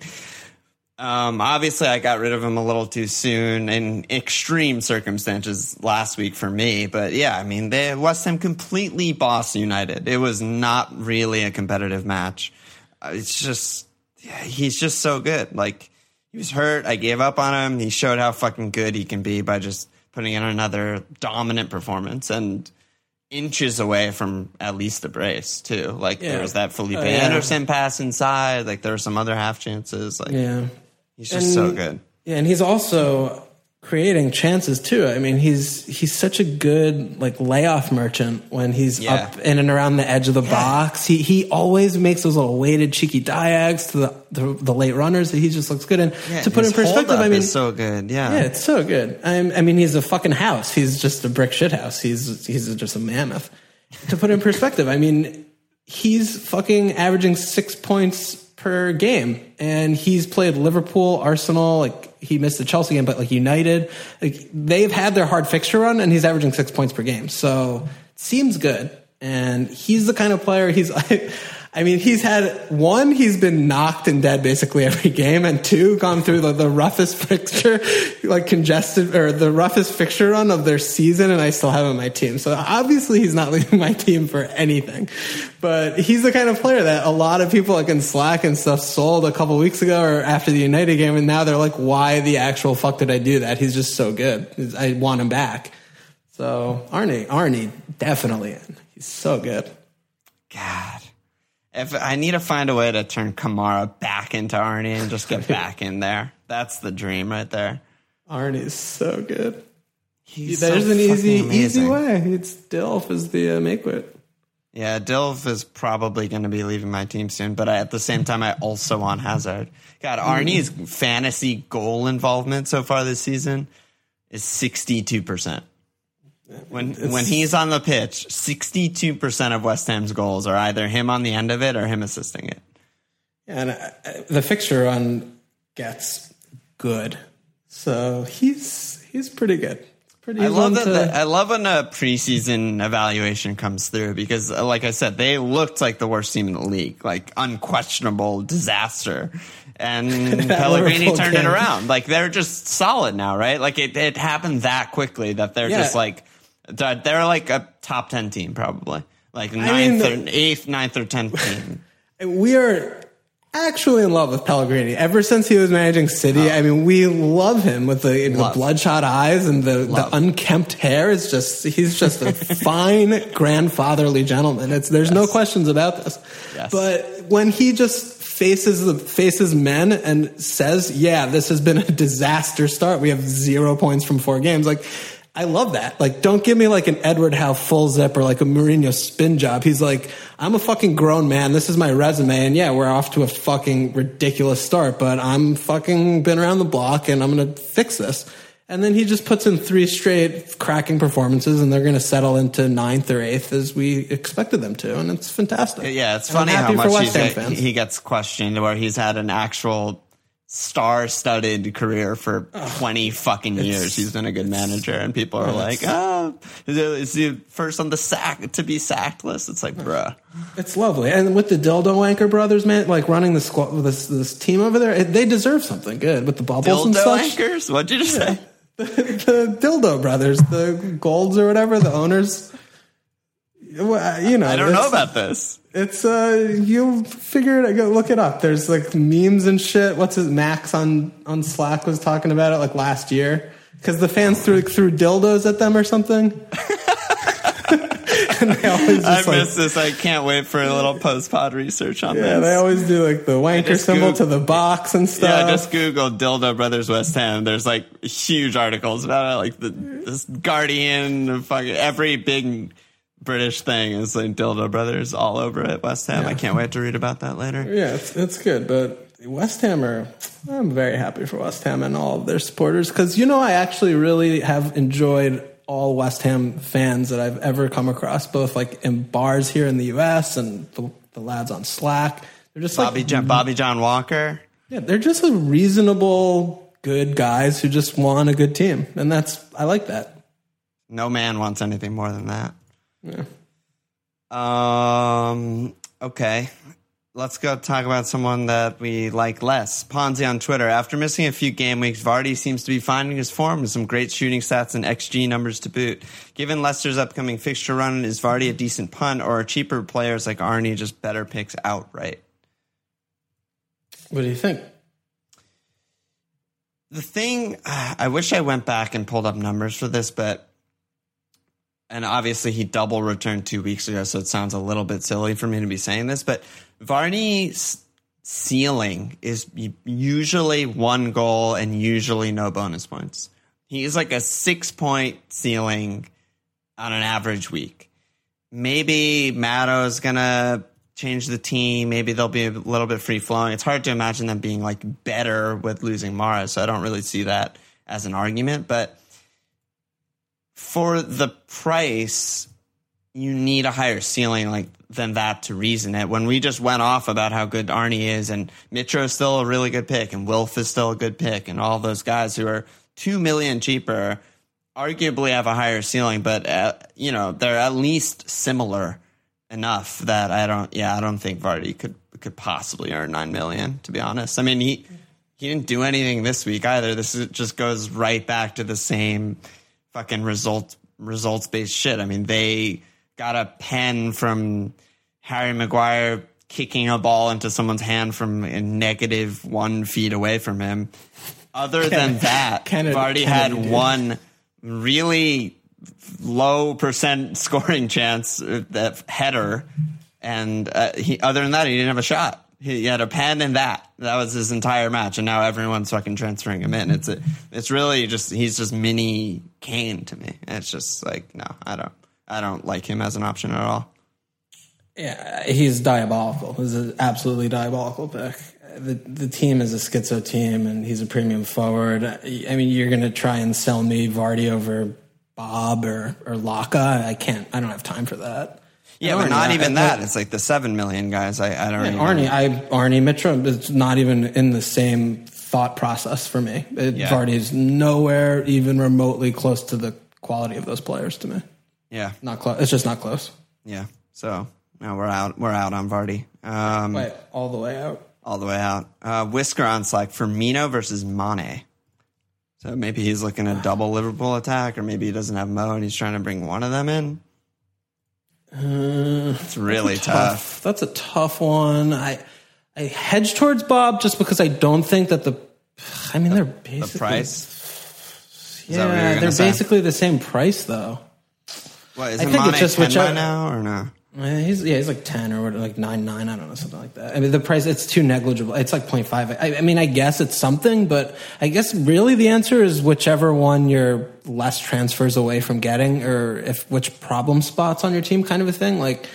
Um, obviously, I got rid of him a little too soon in extreme circumstances last week for me. But yeah, I mean, they West Ham completely boss United. It was not really a competitive match. Uh, It's just, yeah, he's just so good. Like, he was hurt. I gave up on him. He showed how fucking good he can be by just putting in another dominant performance and inches away from at least a brace, too. Like, Yeah. there was that Felipe Oh, yeah. Anderson pass inside. Like, there were some other half chances. Like, Yeah. He's just so good. Yeah, and he's also creating chances too. I mean, he's he's such a good like layoff merchant when he's Yeah. up in and around the edge of the box. He he always makes those little weighted cheeky diags to the the, the late runners. That he just looks good. And to put in perspective, I mean, is so good. Yeah. yeah, it's so good. I'm, I mean, he's a fucking house. He's just a brick shit house. He's he's just a mammoth. To put in perspective, I mean, he's fucking averaging six points per game, and he's played Liverpool, Arsenal. Like he missed the Chelsea game, but like United, like they've had their hard fixture run, and he's averaging six points per game. So seems good. And he's the kind of player he's. mean, he's had one, he's been knocked and dead basically every game, and two, gone through the, the roughest fixture, like congested, or the roughest fixture run of their season, and I still have him on my team. So obviously, he's not leaving my team for anything. But he's the kind of player that a lot of people, like in Slack and stuff, sold a couple weeks ago or after the United game, and now they're like, why the actual fuck did I do that? He's just so good. I want him back. So Arnie, Arnie, definitely in. He's so good. God. If I need to find a way to turn Kamara back into Arnie and just get back in there, that's the dream right there. Arnie's so good. He's There's so an easy, amazing. easy way. It's Dilf is the uh, make it. Yeah, Dilf is probably going to be leaving my team soon, but I, at the same time, I also want Hazard. God, mm-hmm. Arnie's fantasy goal involvement so far this season is 62%. When it's, when he's on the pitch, sixty two percent of West Ham's goals are either him on the end of it or him assisting it. And uh, uh, the fixture on gets good, so he's he's pretty good. Pretty I love that. To... The, I love when a preseason evaluation comes through because, uh, like I said, they looked like the worst team in the league, like unquestionable disaster. And Pellegrini turned game. it around. Like they're just solid now, right? Like it, it happened that quickly that they're yeah. just like they're like a top ten team probably, like mean, ninth the- or eighth, ninth or tenth team. we are actually in love with Pellegrini. Ever since he was managing City, I mean, we love him with the, the bloodshot eyes and the, the unkempt hair. It's just he's just a fine grandfatherly gentleman. It's there's no questions about this. Yes. But when he just faces the faces men and says, "Yeah, this has been a disaster start. We have zero points from four games." Like. I love that. Like, don't give me like an Edward Howe full zip or like a Mourinho spin job. He's like, I'm a fucking grown man. This is my resume. And yeah, we're off to a fucking ridiculous start, but I'm fucking been around the block and I'm going to fix this. And then he just puts in three straight cracking performances and they're going to settle into ninth or eighth as we expected them to. And it's fantastic. Yeah, it's And funny how much West he's Ham get- fans. he gets questioned where he's had an actual star-studded career for 20 fucking years. He's been a good manager and people are like, "Oh, is he- first on the sack to be sacked list?" It's like, "Bruh." It's lovely. And with the Dildo Anchor brothers, man, like running the squad, this, this team over there, they deserve something good with the bubbles and Dildo such. anchors? What'd you just say? the, the dildo brothers, the Golds or whatever, the owners. Well, You know, I don't know about this. It's uh, you'll figure it. Go look it up. There's like memes and shit. What's his Max on on Slack was talking about it like last year because the fans threw threw dildos at them or something. and they always I just like, missed this. I can't wait for a little post pod research on yeah, this. they always do like the wanker symbol Goog- to the box and stuff. Yeah, I just Google Dildo Brothers West Ham. There's like huge articles about it. Like the this Guardian, fucking every big British thing is like Dildo Brothers all over it. West Ham. I can't wait to read about that later. Yeah, it's, it's good. But West Ham are, I'm very happy for West Ham and all of their supporters because, you know, I actually really have enjoyed all West Ham fans that I've ever come across, both like in bars here in the US and the, the lads on Slack. They're just Bobby like, John, Bobby John Walker. yeah, they're just a reasonable, good guys who just want a good team. And that's, I like that. No man wants anything more than that. Um. Okay. Let's go talk about someone that we like less. Ponzi on Twitter. After missing a few game weeks, Vardy seems to be finding his form with some great shooting stats and XG numbers to boot. Given Leicester's upcoming fixture run, is Vardy a decent punt, or are cheaper players like Arnie just better picks outright? What do you think? the thing I wish I went back and pulled up numbers for this, but and obviously he double returned two weeks ago, so it sounds a little bit silly for me to be saying this, but Vardy's ceiling is usually one goal and usually no bonus points. He's like a six point ceiling on an average week. Maybe Mattow's gonna change the team. Maybe they'll be a little bit free flowing. It's hard to imagine them being like better with losing Mara, so I don't really see that as an argument. But for the price, you need a higher ceiling like than that to reason it. When we just went off about how good Arnie is, and Mitro is still a really good pick, and Wilf is still a good pick, and all those guys who are two million cheaper, arguably have a higher ceiling, but uh, you know they're at least similar enough that I don't. Yeah, I don't think Vardy could could possibly earn nine million. To be honest, I mean he he didn't do anything this week either. This is, just goes right back to the same fucking result results based shit. I mean they got a pen from Harry Maguire kicking a ball into someone's hand from a negative one feet away from him. Other than that, Vardy Kennedy, had dude. one really low percent scoring chance, uh, that header, and uh, he, other than that, he didn't have a shot. He, he had a pen and that. That was his entire match, and now everyone's fucking transferring him in. It's a, it's really just he's just mini Kane to me. It's just like no, I don't, I don't like him as an option at all. Yeah, he's diabolical. He's an absolutely diabolical pick. The the team is a schizo team, and he's a premium forward. I mean, you're to try and sell me Vardy over Bob or or Laka. I can't. I don't have time for that. Yeah, but Arnie, not I- even I- that. It's like the seven million guys. I, I don't. Yeah, Arnie, I Arnie Mitchell is not even in the same thought process for me. It, Yeah. Vardy's nowhere even remotely close to the quality of those players to me. Yeah, Not close. It's just not close. yeah. So now we're out. We're out on Vardy. Um, Wait, all the way out. all the way out. Uh, Whisker on Slack Firmino versus Mane. So maybe he's looking at double Liverpool attack, or maybe he doesn't have Mo and he's trying to bring one of them in. Uh, it's really tough. That's a tough one. I I hedge towards Bob just because I don't think that the. I mean, they're basically The price. Is that what you were Yeah, they're say? basically the same price though. What is I it think it's just 10 by now or no? Uh, He's yeah, he's like ten or like nine nine. I don't know something like that. I mean, the price it's too negligible. It's like 0.5. I, I mean, I guess it's something, but I guess really the answer is whichever one you're less transfers away from getting, or if which problem spots on your team, kind of a thing. Like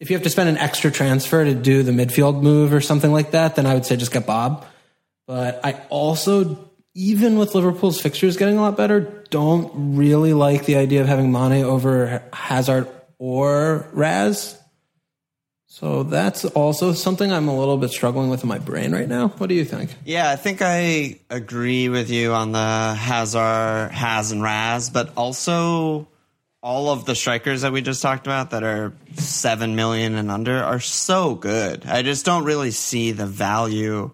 if you have to spend an extra transfer to do the midfield move or something like that, then I would say just get Bob. But I also, even with Liverpool's fixtures getting a lot better, don't really like the idea of having Mane over Hazard or Raz. So that's also something I'm a little bit struggling with in my brain right now. What do you think? Yeah, I think I agree with you on the Hazard, Haz, and Raz, but also all of the strikers that we just talked about that are seven million and under are so good. I just don't really see the value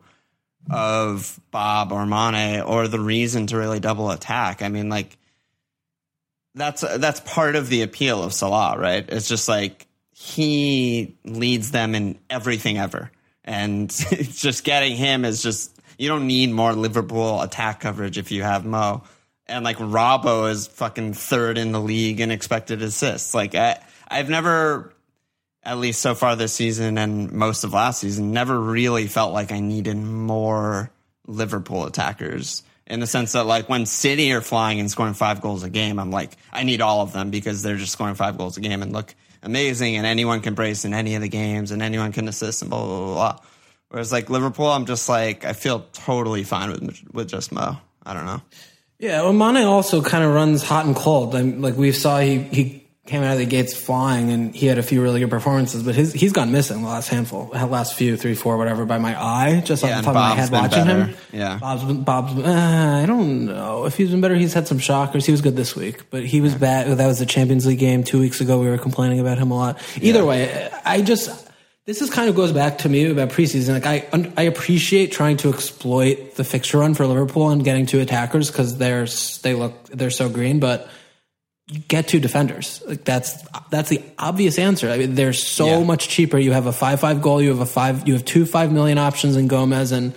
of Bob or Mane or the reason to really double attack. I mean, like that's that's part of the appeal of Salah, right? It's just like he leads them in everything ever, and it's just getting him is just you don't need more Liverpool attack coverage if you have Mo. And like Robbo is fucking third in the league in expected assists. Like I, I've never, at least so far this season and most of last season, never really felt like I needed more Liverpool attackers. In the sense that like when City are flying and scoring five goals a game, I'm like, I need all of them because they're just scoring five goals a game and look amazing and anyone can brace in any of the games and anyone can assist and blah blah blah. blah. Whereas like Liverpool, I'm just like I feel totally fine with with just Mo. I don't know. Yeah, well, Mane also kind of runs hot and cold. I'm, like we saw, he he came out of the gates flying, and he had a few really good performances. But his he's gone missing the last handful, last few, three, four, whatever, by my eye, just Yeah, off the top of my head watching better. him. Yeah. Bob's been, Bob's. Been, uh, I don't know if he's been better. He's had some shockers. He was good this week, but he was bad. That was the Champions League game two weeks ago. We were complaining about him a lot. Either way, I just. This is kind of goes back to me about preseason. Like I, I appreciate trying to exploit the fixture run for Liverpool and getting two attackers because they're they look they're so green. But get two defenders. Like that's that's the obvious answer. I mean, they're so Yeah. much cheaper. You have a five five goal. You have a five. You have two five million options in Gomez and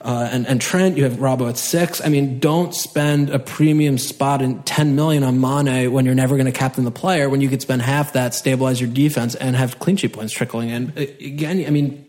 uh, and and Trent. You have Robbo at six. I mean, don't spend a premium spot in ten million on Mane when you're never going to captain the player. When you could spend half that, stabilize your defense, and have clean sheet points trickling in. Again, I mean,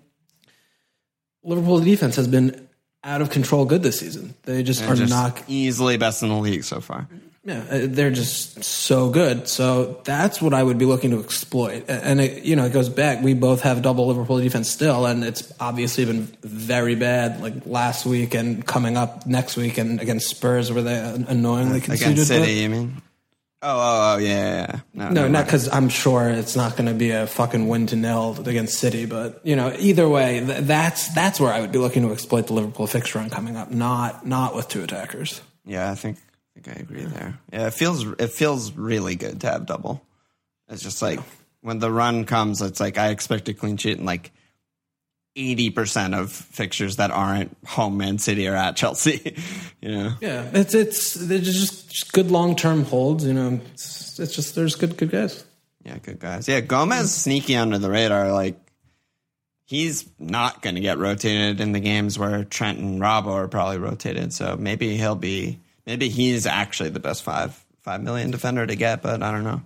Liverpool's defense has been out of control good this season. They just are Just not easily best in the league so far. Yeah, uh, they're just so good. So that's what I would be looking to exploit. And it, you know, it goes back. We both have double Liverpool defense still, and it's obviously been very bad. Like last week and coming up next week, and against Spurs, where they annoyingly conceded. Against City, you mean? Oh, oh, oh, yeah, yeah, yeah. no, never not because I'm sure it's not going to be a fucking win to nil against City, but you know, either way, th- that's that's where I would be looking to exploit the Liverpool fixture run coming up. Not not with two attackers. Yeah, I think I think I agree there. Yeah, it feels it feels really good to have double. It's just like when the run comes, it's like I expect a clean sheet in like eighty percent of fixtures that aren't home Man City or at Chelsea. you know, Yeah, it's it's they're just, just good long term holds. You know, it's, it's just there's good good guys. yeah, good guys. Yeah, Gomez sneaky under the radar. Like he's not going to get rotated in the games where Trent and Robbo are probably rotated. So maybe he'll be maybe he's actually the best five five million defender to get. But I don't know.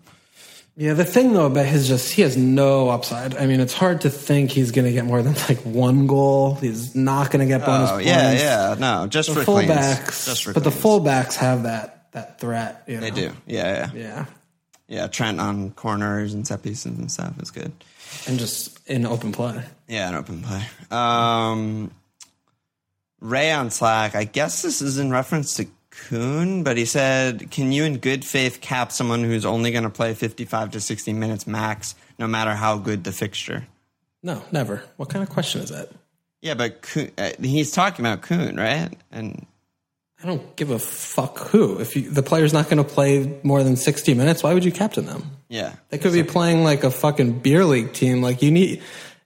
Yeah, the thing though about his just he has no upside. I mean, it's hard to think he's going to get more than like one goal. He's not going to get bonus Oh points. yeah, yeah, no, just The for cleans. fullbacks, just for but the fullbacks have that that threat. You know? they do, yeah, yeah, Yeah, yeah. Trent on corners and set pieces and stuff is good. and just in open play. Yeah, an open play. Um, Ray on Slack. I guess this is in reference to Kun, but he said, "Can you, in good faith, cap someone who's only going to play fifty-five to sixty minutes max, no matter how good the fixture?" No, never. What kind of question is that? Yeah, but Kun, uh, he's talking about Kun, right? And I don't give a fuck who. If you, the player's not going to play more than sixty minutes, why would you captain them? yeah, They could be playing like a fucking beer league team. Like you need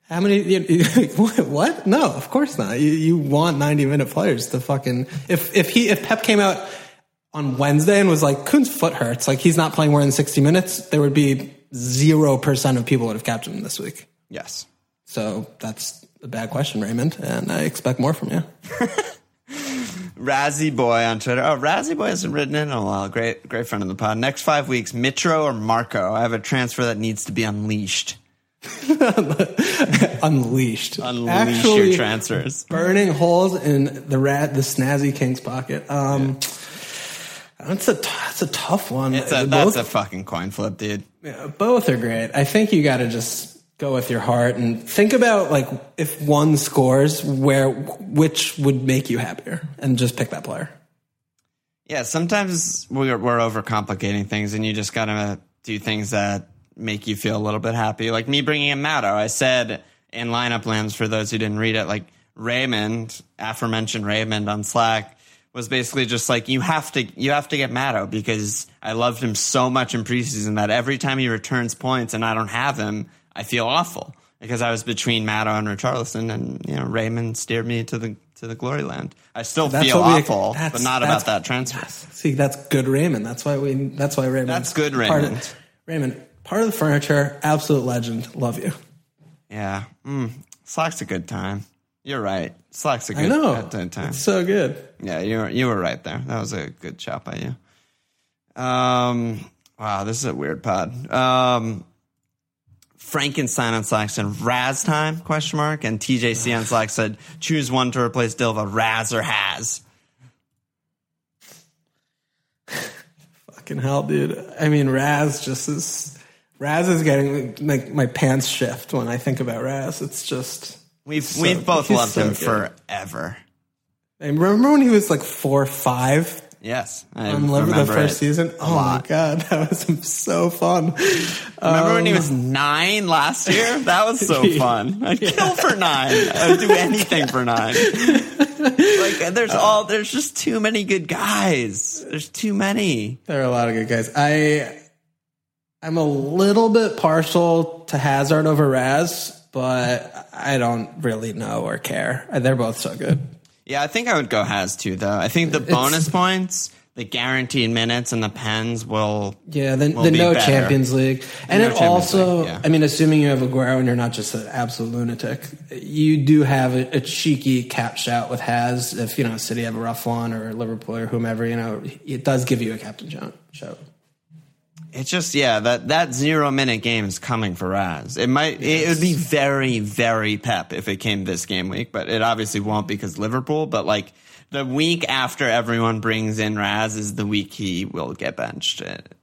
how many? You, what, what? No, of course not. You, you want ninety minute players to fucking. If if he if Pep came out on Wednesday and was like Kun's foot hurts, like he's not playing more than sixty minutes, there would be zero percent of people would have captained him this week. yes. So that's a bad question, Raymond, and I expect more from you. Razzie Boy on Twitter. Oh, Razzie Boy hasn't written in in a while. Great, great friend of the pod. Next five weeks, Mitro or Marco. I have a transfer that needs to be unleashed. Unleashed, Unleash Actually, your transfers. burning holes in the rat, the snazzy king's pocket. Um, That's a t- that's a tough one. It's a, both, that's a fucking coin flip, dude. yeah, both are great. I think you got to just go with your heart and think about like if one scores, where which would make you happier, and just pick that player. Yeah, sometimes we're, we're overcomplicating things, and you just gotta do things that make you feel a little bit happy. Like me bringing in Matto. I said in lineup lands for those who didn't read it, like Raymond, aforementioned Raymond on Slack, was basically just like you have to you have to get Matto because I loved him so much in preseason that every time he returns points and I don't have him, I feel awful. because I was between Matto and Richarlison, and you know Raymond steered me to the to the glory land. I still That's feel what we- awful, but not about that transfer. See, that's good Raymond. That's why we. That's why Raymond. That's good Raymond. of, Raymond, part of the furniture, absolute legend. Love you. Yeah, mm, Slack's a good time. You're right. Slack's a good I know. time. It's so good. Yeah, you were you were right there. That was a good shot by you. Um, wow, this is a weird pod. Um, Frankenstein on Slack said Raz time question mark, and TJC on Slack said choose one to replace Dilva, Raz or Has. Fucking hell, dude. I mean, Raz just is. Raz is getting like my pants shift when I think about Raz. It's just. We've So- we've both loved so him good. forever. I remember when he was like four, five Yes, I on Liver the first season. Oh lot. my god, that was so fun. Remember when he Um, was nine last year? That was so fun. I'd kill for nine. I'd do anything for nine. Like there's all there's just too many good guys. There's too many. There are a lot of good guys. I I'm a little bit partial to Hazard over Raz, but I don't really know or care. They're both so good. Yeah, I think I would go has too though. I think the bonus points, the guaranteed minutes, and the pens will. Yeah, the, will the no better. Champions League, and No it Champions also, League, yeah. I mean, assuming you have Aguero and you're not just an absolute lunatic, you do have a, a cheeky cap shout with Has. If you know City have a rough one or Liverpool or whomever, you know, it does give you a captain shout. It's just yeah that that zero minute game is coming for Raz. It might it would be very very pep if it came this game week, but it obviously won't because Liverpool. But like the week after everyone brings in Raz is the week he will get benched. It-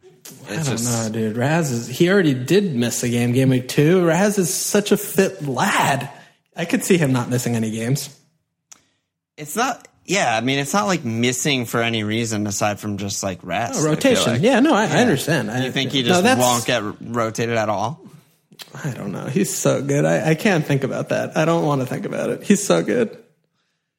I don't just know, dude. Raz is he already did miss a game, game week two. Raz is such a fit lad. I could see him not missing any games. it's not. Yeah, I mean it's not like missing for any reason aside from just like rest. Rotation. like. yeah, no, I, I understand. I, You think he just that's- won't get rotated at all? I don't know. He's so good. I, I can't think about that. I don't want to think about it. He's so good.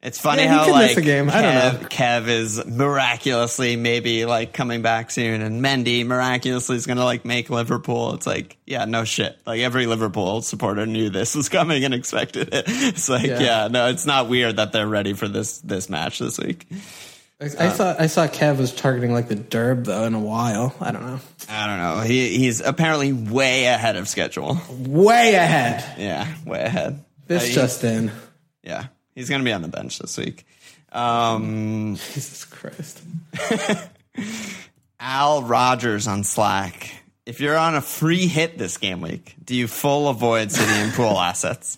It's funny Yeah, how like a game. I don't Kev. Kev is miraculously maybe like coming back soon, and Mendy miraculously is going to like make Liverpool. It's like, yeah, no shit. Like every Liverpool supporter knew this was coming and expected it. It's like, Yeah. yeah, no, it's not weird that they're ready for this this match this week. I, I saw I saw Kev was targeting like the Derb though in a while. I don't know. I don't know. He he's apparently way ahead of schedule. Way ahead. Yeah, way ahead. This Uh, just in. yeah, he's going to be on the bench this week. Um, Jesus Christ. Al Rogers on Slack. If you're on a free hit this game week, do you full avoid city and pool assets?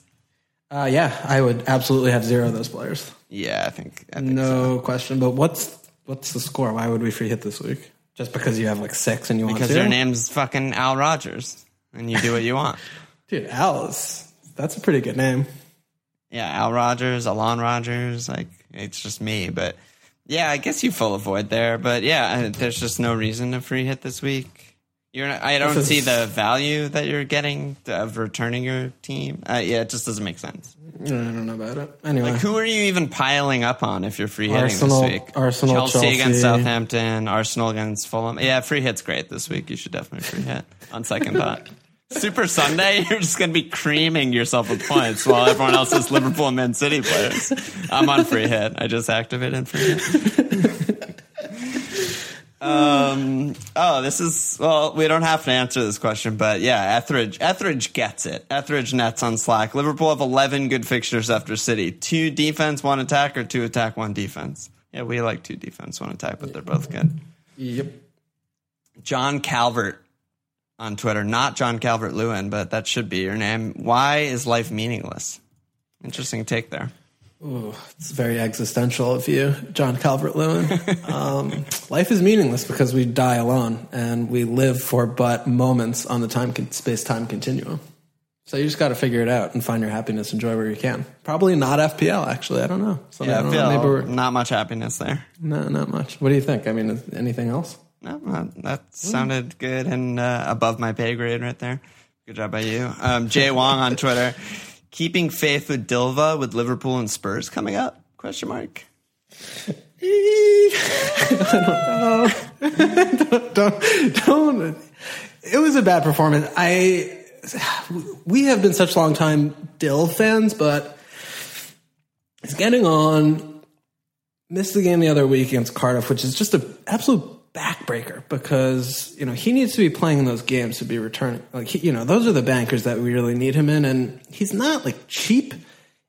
Uh, yeah, I would absolutely have zero of those players. Yeah, I think. I think so. No question. But what's what's the score? Why would we free hit this week? Just because you have like six and you want to Because zero? your name's fucking Al Rogers, and you do what you want. Dude, Al is that's a pretty good name. Yeah, Al Rogers, Alon Rogers, like it's just me. But yeah, I guess you full avoid there. But yeah, there's just no reason to free hit this week. You're not, I don't see the value that you're getting of returning your team. Uh, yeah, it just doesn't make sense. I don't know about it. Anyway, Like, who are you even piling up on if you're free hitting Arsenal- this week? Arsenal, Chelsea, against Southampton, Arsenal against Fulham. Yeah, free hit's great this week. You should definitely free hit on second thought. Super Sunday, you're just going to be creaming yourself with points while everyone else is Liverpool and Man City players. I'm on free hit. I just activated free hit. Um. Oh, this is well. We don't have to answer this question, but yeah, Etheridge. Etheridge gets it. Etheridge nets on Slack. Liverpool have eleven good fixtures after City. Two defense, one attack, or two attack, one defense. Yeah, we like two defense, one attack, but they're both good. yep. John Calvert on Twitter, not John Calvert Lewin, but that should be your name. Why is life meaningless? Interesting take there. Ooh, it's very existential of you, John Calvert Lewin. um, life is meaningless because we die alone and we live for but moments on the time space time continuum. So you just got to figure it out and find your happiness, enjoy where you can. Probably not FPL, actually. I don't know. So Yeah, don't I know. Maybe we're not much happiness there. no, not much. What do you think? I mean, anything else? No, that, that sounded good and uh, above my pay grade right there. Good job by you. Um, Jay Wong on Twitter. Keeping faith with Dilva with Liverpool and Spurs coming up? Question mark. don't don't don't. it was a bad performance i we have been such long time Dill fans, but he's getting on. Missed the game the other week against Cardiff, which is just an absolute backbreaker because you know he needs to be playing in those games to be returning. Like he, you know, those are the bankers that we really need him in, and he's not like cheap.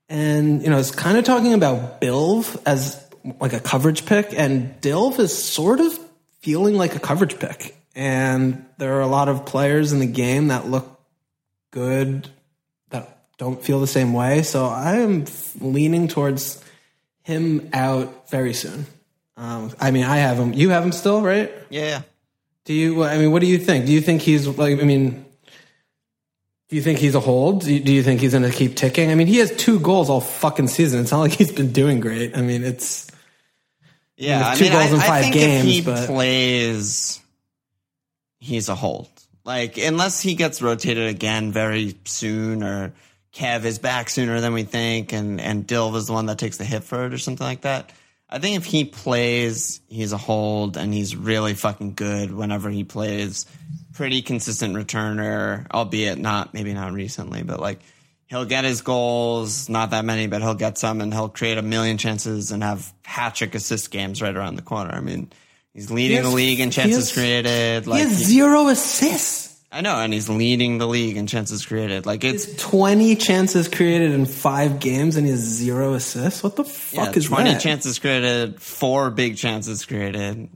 And you know, it's kind of talking about Bilv as like a coverage pick, and Dilv is sort of feeling like a coverage pick. And there are a lot of players in the game that look good that don't feel the same way. So I am leaning towards him out very soon. Um, I mean, I have him. You have him still, right? Yeah. Do you? I mean, what do you think? Do you think he's like? I mean, do you think he's a hold? Do you, do you think he's going to keep ticking? I mean, he has two goals all fucking season. It's not like he's been doing great. I mean, it's Yeah, I With two mean, goals I, in I five think games, if he but- plays, he's a hold. Like unless he gets rotated again very soon, or Kev is back sooner than we think, and and Dilv is the one that takes the hit for it, or something like that. I think if he plays, he's a hold, and he's really fucking good whenever he plays. Pretty consistent returner, albeit not maybe not recently, but like he'll get his goals, not that many, but he'll get some, and he'll create a million chances and have hat trick assist games right around the corner. I mean, he's leading He has- the league in he chances has- created. he Like has he- zero assists. I know, and he's leading the league in chances created. Like it's It's twenty chances created in five games, and he has zero assists. What the yeah, fuck is twenty that? chances created, four big chances created.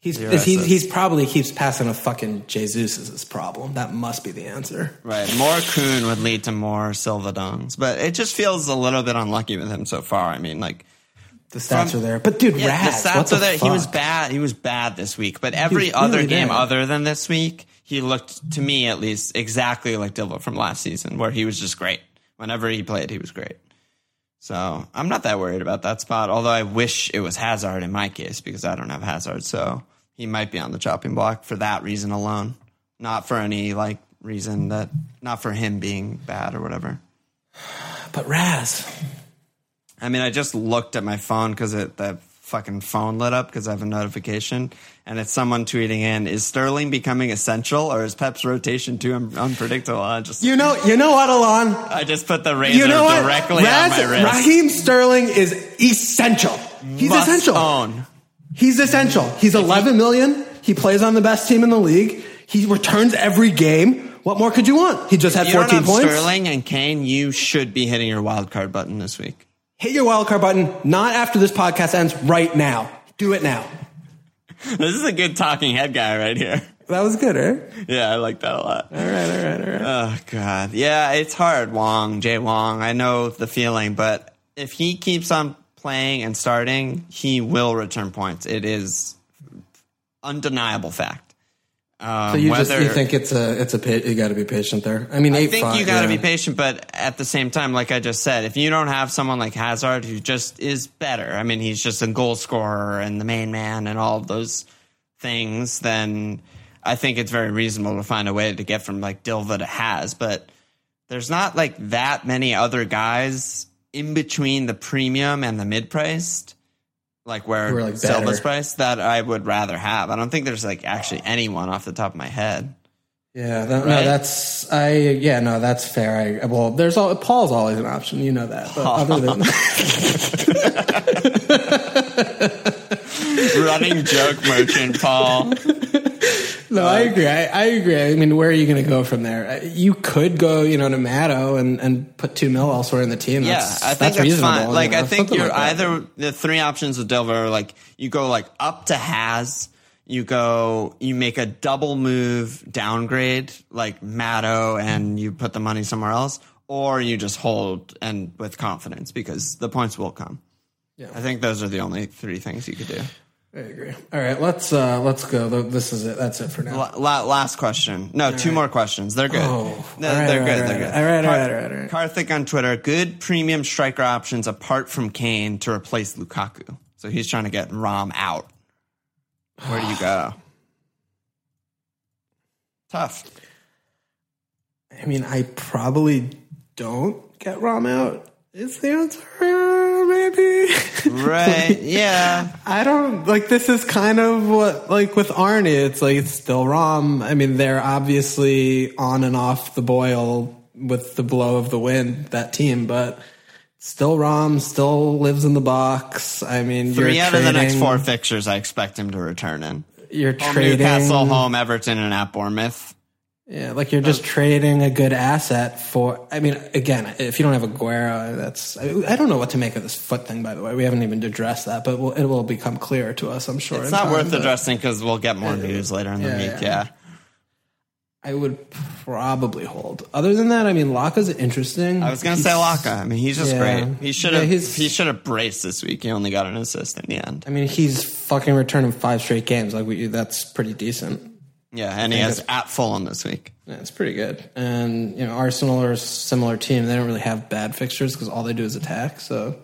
He's he's, he's probably keeps passing a fucking Jesus is his problem. That must be the answer. Right, more Kun would lead to more Silva dongs, but it just feels a little bit unlucky with him so far. I mean, like The stats From- are there, but dude, Yeah, Raz, the stats are there. He was bad. He was bad this week, but every was other game bad. other than this week, he looked to me at least exactly like Dilbo from last season, where he was just great. Whenever he played, he was great. So I'm not that worried about that spot. Although I wish it was Hazard in my case because I don't have Hazard, so he might be on the chopping block for that reason alone, not for any like reason that, not for him being bad or whatever. But Raz, I mean, I just looked at my phone because it, the fucking phone lit up because I have a notification, and it's someone tweeting in: "Is Sterling becoming essential, or is Pep's rotation too un- unpredictable?" I just, you know, you know what, Alon? I just put the razor You know what? directly Raz, on my wrist. Raheem Sterling is essential. He's Must essential. own. He's essential. He's 11 million. He plays on the best team in the league. He returns every game. What more could you want? He just had If you don't 14 have points. Sterling and Kane, you should be hitting your wild card button this week. Hit your wildcard button. Not after this podcast ends. Right now. Do it now. This is a good talking head guy right here. That was good, right? Yeah, I like that a lot. All right, all right, all right. Oh God, yeah, it's hard. Wong, Jay Wong, I know the feeling, but if he keeps on playing and starting, he will return points. It is undeniable fact. Um, so you just you think it's a it's a you got to be patient there. I mean, I eight think five, you got to yeah. be patient, but at the same time, like I just said, if you don't have someone like Hazard who just is better, I mean, he's just a goal scorer and the main man and all of those things, then I think it's very reasonable to find a way to get from like Dilva to Haz. But there's not like that many other guys in between the premium and the mid priced. Like where Who are, like, better. price that I would rather have. I don't think there's like actually anyone off the top of my head. Yeah, that, no, that's I. Yeah, no, that's fair. I well, there's all Paul's always an option. You know that. But other than Running joke merchant, Paul. no, I agree. I, I agree. I mean, where are you going to go from there? Uh, You could go, you know, to Matto and, and put two mil elsewhere in the team. Yeah, That's, I think that's that's, reasonable. fine. you Like, know, I think you're like either the three options with Delver are like you go like up to has, you go, you make a double move downgrade like Matto, and you put the money somewhere else, or you just hold and with confidence because the points will come. Yeah. I think those are the only three things you could do. I agree. All right, let's uh let's go. This is it. That's it for now. La- la- last question. No, two more questions. They're good. Oh. No, All right, they're all good. right, they're all good. right, all right, all right, all right, all right. Karthik on Twitter. Good premium striker options apart from Kane to replace Lukaku. So he's trying to get Rom out. Where do you go? Tough. I mean, I probably don't get Rom out. Is the answer maybe? Right? Yeah. I don't like this is kind of what like with Arnie, it's like it's still Rom. I mean, they're obviously on and off the boil with the blow of the wind, that team, but still Rom, still lives in the box. I mean, Three you're out of the next four fixtures, I expect him to return in. You're Home trading Newcastle, home Everton, and at Bournemouth. Yeah, like you're just trading a good asset for. I mean, again, if you don't have Aguero, that's. I, I don't know what to make of this foot thing. By the way, we haven't even addressed that, but we'll, it will become clear to us. I'm sure. It's not time, worth addressing because we'll get more news later in the yeah, week. yeah. Yeah. I would probably hold. Other than that, I mean, Laka's interesting. I was gonna say Laka. I mean, he's just Yeah. great. He should have. he's- he should have braced this week. He only got an assist in the end. I mean, he's fucking returning five straight games. Like we, that's pretty decent. Yeah, and he has at Fulham this week. Yeah, it's pretty good. And you know, Arsenal are a similar team. They don't really have bad fixtures because all they do is attack. So,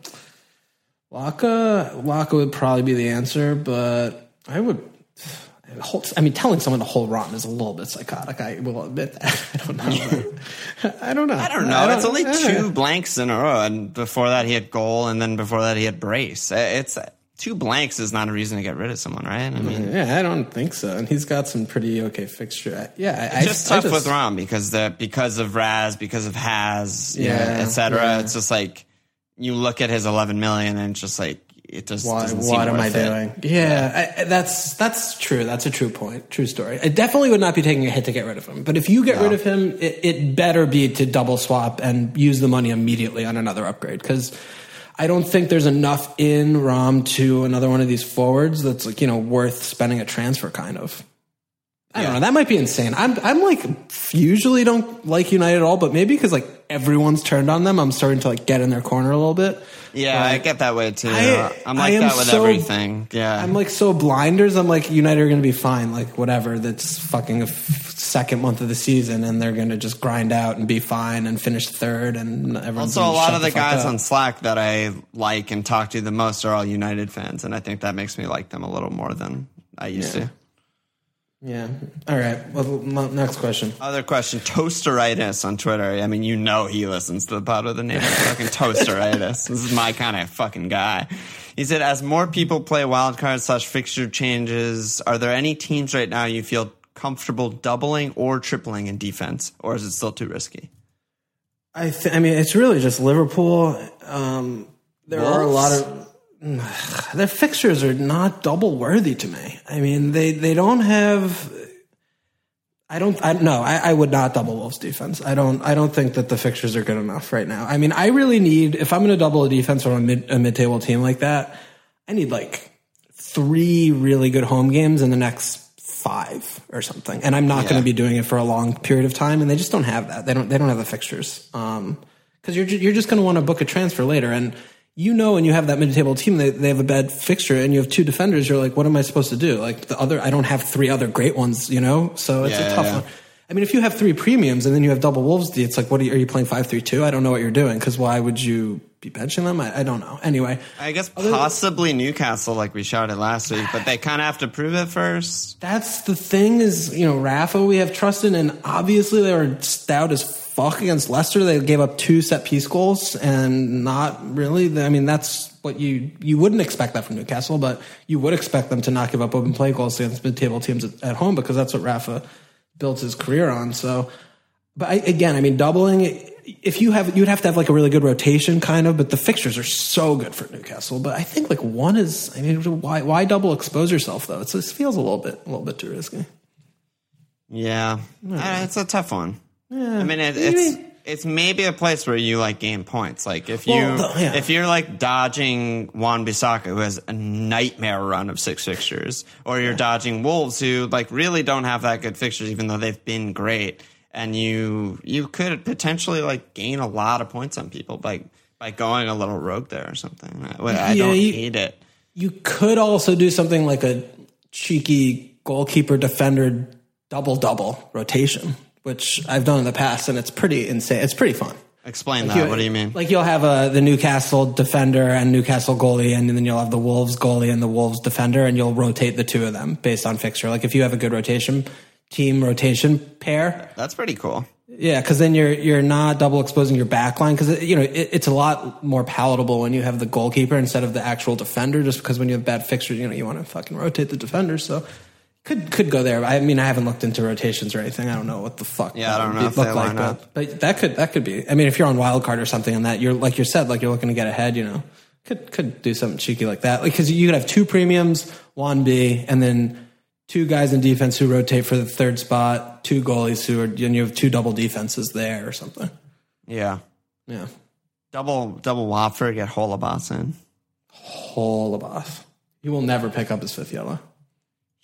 Laka, Laka would probably be the answer, but I would. Hold- I mean, telling someone to hold Rom is a little bit psychotic. I will admit that. I don't know. I don't know. I don't know. it's only two blanks in a row, and before that he had goal, and then before that he had brace. Uh, it's uh, two blanks is not a reason to get rid of someone, right? I mean, Yeah, I don't think so. And he's got some pretty okay fixture. Yeah, I, it's just I, tough I just, with Rom because the because of Raz, because of Has, Yeah, etc. yeah. It's just like you look at his 11 million, and it's just like it just Why, what am I it. doing? Yeah, I, I- that's that's true. That's a true point. True story. I definitely would not be taking a hit to get rid of him. But if you get rid of him, it, it better be to double swap and use the money immediately on another upgrade because. I don't think there's enough in Rom to another one of these forwards that's like you know worth spending a transfer kind of. I don't Yeah. know. That might be insane. I'm I'm like usually don't like United at all, but maybe because like everyone's turned on them, I'm starting to like get in their corner a little bit. Yeah, I get that way too. I- I'm like am that with so- everything. Yeah, I'm like so blinders. I'm like United are going to be fine. Like whatever. That's fucking a f- second month of the season, and they're going to just grind out and be fine and finish third. And everyone's Also, a lot of the fuck guys on Slack that I like and talk to the most are all United fans, and I think that makes me like them a little more than I used to. Yeah. All right. Well, next question. Other question: Toasteritis on Twitter. I mean, you know he listens to the pod with the name of fucking Toasteritis. this is my kind of fucking guy. He said, as more people play wildcard slash fixture changes, are there any teams right now you feel comfortable doubling or tripling in defense, or is it still too risky? I th- I mean, it's really just Liverpool. Um, there are a lot of their fixtures are not double worthy to me. I mean, they they don't have. I don't. I no. I, I would not double Wolves defense. I don't. I don't think that the fixtures are good enough right now. I mean, I really need if I'm going to double a defense or a mid a mid table team like that. I need like three really good home games in the next five or something, and I'm not going to be doing it for a long period of time. And they just don't have that. They don't. They don't have the fixtures. Um, because you're you're just going to want to book a transfer later, and you know when you have that mid table team, they they have a bad fixture, and you have two defenders. You're like, what am I supposed to do? Like the other, I don't have three other great ones, you know. So it's Yeah, a tough yeah. one. I mean, if you have three premiums and then you have double Wolves it's like, what are you, are you playing five three two? I don't know what you're doing because why would you be benching them? I, I don't know. Anyway, I guess possibly Newcastle, like we shouted last week, but they kind of have to prove it first. That's the thing is, you know, Rafa we have trusted, and obviously they were stout as fuck against Leicester. They gave up two set piece goals, and not really. I mean, that's what you you wouldn't expect that from Newcastle, but you would expect them to not give up open play goals against mid table teams at, at home because that's what Rafa built his career on. So, but I, again, I mean, doubling. If you have, you'd have to have like a really good rotation, kind of. But the fixtures are so good for Newcastle. But I think like one is. I mean, why why double expose yourself though? It's, it feels a little bit a little bit too risky. Yeah, Uh, it's a tough one. I mean, it, it's it's maybe a place where you like gain points. Like if you Well, the- yeah. if you're like dodging Wan-Bissaka, who has a nightmare run of six fixtures, or you're dodging Wolves, who like really don't have that good fixtures, even though they've been great, and you you could potentially like gain a lot of points on people by by going a little rogue there or something. I, I Yeah, don't you- hate it. You could also do something like a cheeky goalkeeper defender double double rotation, which I've done in the past, and it's pretty insane. It's pretty fun. Explain that. what do you mean? Like you'll have a the Newcastle defender and Newcastle goalie, and then you'll have the Wolves goalie and the Wolves defender, and you'll rotate the two of them based on fixture. Like if you have a good rotation team rotation pair. That's pretty cool. Yeah, because then you're you're not double exposing your back line because you know it, it's a lot more palatable when you have the goalkeeper instead of the actual defender. Just because when you have bad fixtures, you know you want to fucking rotate the defender. So could could go there. I mean, I haven't looked into rotations or anything. I don't know what the fuck. Yeah, I don't know if look line but, but that could that could be. I mean, if you're on wild card or something, and that you're like you said, like you're looking to get ahead, you know, could could do something cheeky like that. Because you could have two premiums, one B, and then two guys in defense who rotate for the third spot, two goalies who are, and you have two double defenses there or something. Yeah. Yeah. Double double Watford get Holebas in. Holebas. He will never pick up his fifth yellow.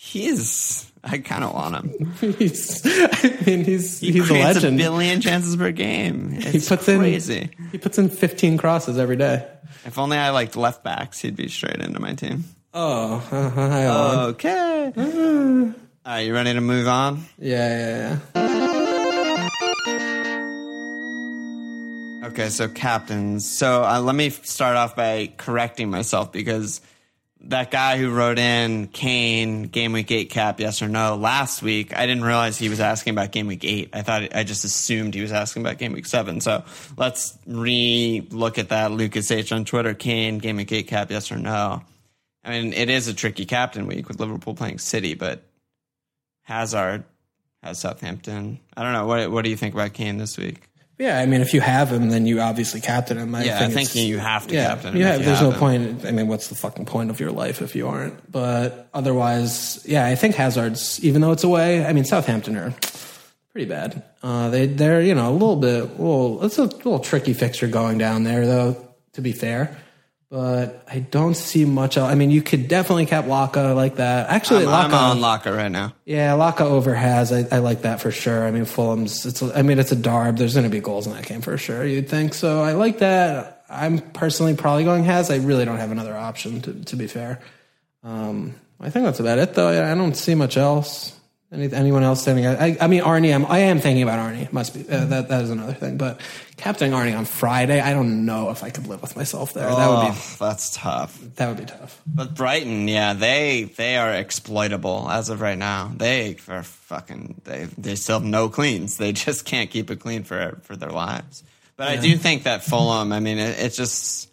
He's I kind of want him. he's, I mean, he's He he's a legend. billion chances per game. It's he puts crazy. in he puts in 15 crosses every day. If only I liked left backs, he'd be straight into my team. Oh, uh-huh. Okay. All right, you ready to move on? yeah, yeah, yeah. Okay, so captains. So uh, let me start off by correcting myself because that guy who wrote in Kane game week eight cap yes or no last week, I didn't realize he was asking about game week eight. I thought I just assumed he was asking about game week seven. So let's re look at that. Lucas H on Twitter, Kane game week eight cap yes or no. I mean, it is a tricky captain week with Liverpool playing City, but Hazard has Southampton. I don't know. What what do you think about Kane this week? Yeah, I mean, if you have him, then you obviously captain him. I Yeah, I think think it's- you have to yeah, captain him Yeah, there's no him. point. I mean, what's the fucking point of your life if you aren't? But otherwise, yeah, I think Hazard's even though it's away. I mean, Southampton are pretty bad. Uh, they they're you know a little bit. Well, it's a little tricky fixture going down there though. To be fair. But I don't see much. Else. I mean, you could definitely cap Laka like that. Actually, I'm, I'm Laka, on Locker right now. yeah, Laka over has. I, I like that for sure. I mean, Fulham's. It's. I mean, it's a darb. There's going to be goals in that game for sure. You'd think so. I like that. I'm personally probably going has. I really don't have another option to, to be fair. Um, I think that's about it though. I don't see much else. Any, anyone else standing? out? I, I mean, Arnie. I'm, I am thinking about Arnie. Must be uh, that. That is another thing. But Captain Arnie on Friday, I don't know if I could live with myself there. That would be. Oh, that's tough. That would be tough. But Brighton, yeah, they they are exploitable as of right now. They are fucking they they still have no cleans. They just can't keep it clean for for their lives. But I do think that Fulham. I mean, it, it's just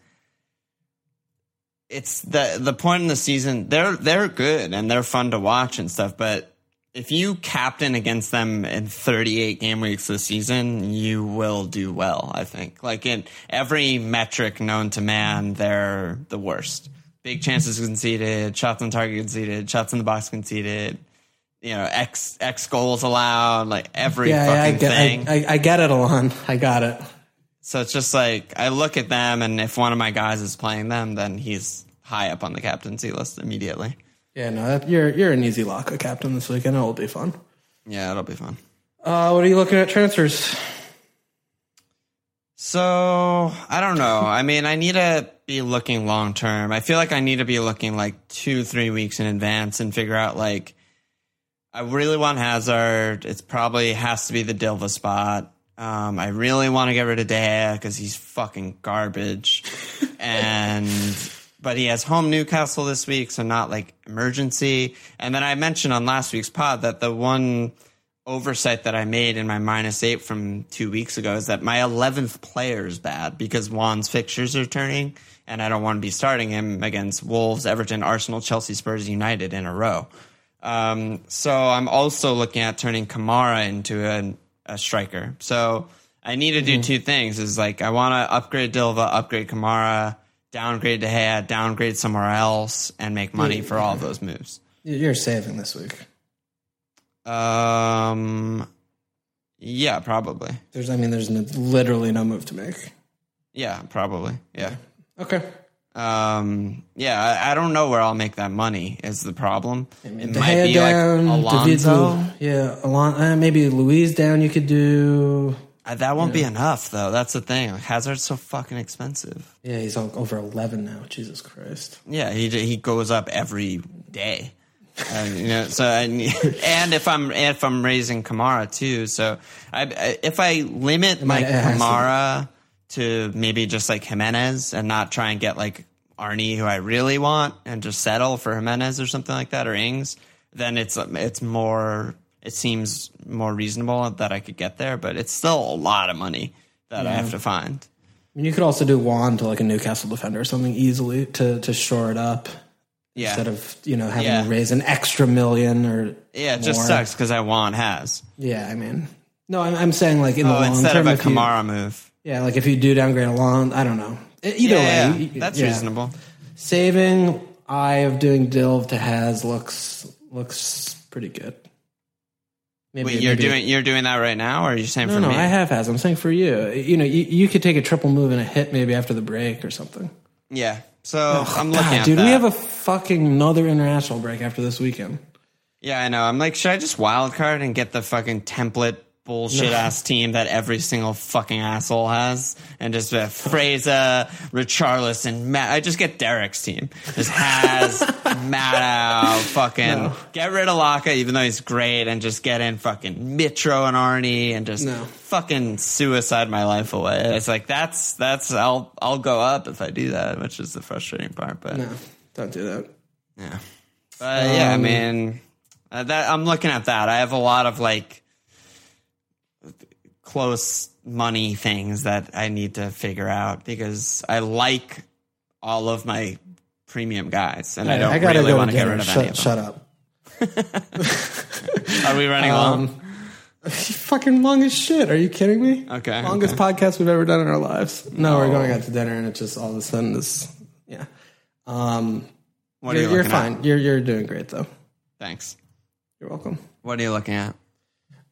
it's the the point in the season. They're they're good and they're fun to watch and stuff. But if you captain against them in 38 game weeks this season, you will do well. I think. Like in every metric known to man, they're the worst. Big chances conceded, shots on target conceded, shots in the box conceded. You know, X X goals allowed, like every Yeah, yeah I fucking get. thing. I, I, I get it, Alon. I got it. So it's just like I look at them, and if one of my guys is playing them, then he's high up on the captaincy list immediately. Yeah, no, that, you're you're an easy Laka captain this weekend. It'll be fun. Yeah, it'll be fun. Uh, what are you looking at transfers? So I don't know. I mean, I need to be looking long term. I feel like I need to be looking like two, three weeks in advance and figure out like I really want Hazard. It's probably has to be the Dilva spot. Um, I really want to get rid of De Gea because he's fucking garbage, and but he has home Newcastle this week, so not like emergency. And then I mentioned on last week's pod that the one oversight that I made in my minus eight from two weeks ago is that my 11th player is bad because Wan's fixtures are turning and I don't want to be starting him against Wolves, Everton, Arsenal, Chelsea, Spurs, United in a row. Um, so I'm also looking at turning Kamara into a, a striker. So I need to do two things is like I want to upgrade Dilva, upgrade Kamara, downgrade De Gea, downgrade somewhere else and make money for all of those moves. You're saving this week. Um, yeah, probably. There's, I mean, there's no, literally no move to make. Yeah, probably. Yeah. Okay. Um, yeah, I, I don't know where I'll make that money. Is the problem? It De might be like down, Alonso. David, yeah, Alon, uh, maybe Louise down. You could do. Uh, that won't be enough, though. That's the thing. Hazard's so fucking expensive. Yeah, he's over eleven now. Jesus Christ. Yeah, he he goes up every day. And, you know, so and, and if I'm if I'm raising Kamara too, so I, if I limit my like. Kamara to maybe just like Jimenez and not try and get like Arnie who I really want and just settle for Jimenez or something like that or Ings, then it's it's more it seems more reasonable that I could get there, but it's still a lot of money that I have to find. I mean, you could also do Wan to like a Newcastle defender or something easily to to shore it up Yeah. instead of you know having Yeah. to raise an extra million or yeah, it just sucks because I want has. Yeah, I mean, no, I'm, I'm saying like in the Oh, long instead term, of a if you- Kamara move. yeah, like if you do downgrade a long, I don't know. Either yeah, way, yeah, you- that's yeah. reasonable. Saving eye of doing Dilv to has looks looks pretty good. Maybe Wait, you're maybe- doing you're doing that right now, or are you saying No, for no, me? I have has. I'm saying for you. You know, you, you could take a triple move and a hit maybe after the break or something. yeah. So oh, I'm looking God, at dude, that. we have a fucking another international break after this weekend. Yeah, I know. I'm like, should I just wild card and get the fucking template bullshit ass team that every single fucking asshole has, and just uh, Fraser, Richarlison, Matt. I just get Derek's team. Just has Matt fucking get rid of Laka, even though he's great, and just get in fucking Mitro and Arnie, and just No. fucking suicide my life away. It's like that's that's I'll I'll go up if I do that, which is the frustrating part. But No, don't do that. yeah. But yeah, I Um, mean, uh, that I'm looking at that. I have a lot of like close money things that I need to figure out because I like all of my premium guys, and I don't gotta really go want to get rid of shut, any of them. shut up. Are we running long? fucking long as shit. Are you kidding me? Okay, Longest okay. podcast we've ever done in our lives. No, we're going out to dinner, and it just all of a sudden this. Yeah. Um, What are you're, you you're looking at? fine. You're you're doing great though. Thanks. You're welcome. What are you looking at?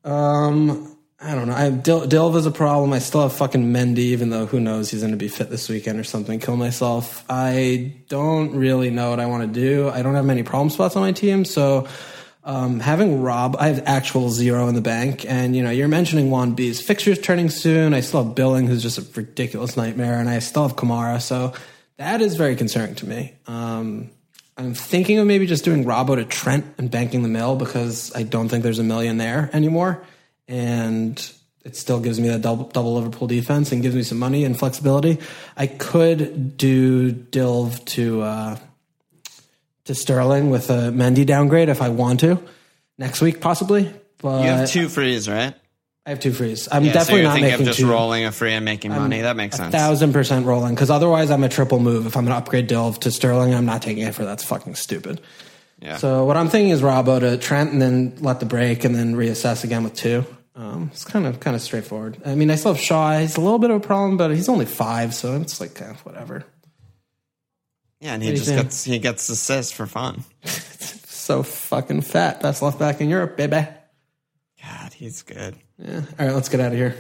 Um, I don't know. I Dil- Dilv is a problem. I still have fucking Mendy, even though who knows he's going to be fit this weekend or something. Kill myself. I don't really know what I want to do. I don't have many problem spots on my team, so um, having Rob, I have actual zero in the bank, and you know you're mentioning Wan B's fixtures turning soon. I still have Billing, who's just a ridiculous nightmare, and I still have Kamara, so that is very concerning to me. Um, I'm thinking of maybe just doing Robbo to Trent and banking the mill because I don't think there's a million there anymore. And it still gives me that double, double Liverpool defense and gives me some money and flexibility. I could do Dilv to uh, to Sterling with a Mendy downgrade if I want to next week, possibly. But You have two frees, right? I have two frees. I'm Yeah, so definitely you're not thinking making of just two. rolling a free and making money. That makes sense. Thousand percent rolling because otherwise I'm a triple move. If I'm going to upgrade Dilv to Sterling, I'm not taking it for that's fucking stupid. Yeah. So what I'm thinking is Robbo to Trent and then let the break and then reassess again with two. Um, it's kind of kind of straightforward. I mean, I still have Shaw. He's a little bit of a problem, but he's only five, so it's like eh, whatever. yeah, and he just think? gets he gets assists for fun. So fucking fat. Best left back in Europe, baby. God, he's good. Yeah. All right, let's get out of here.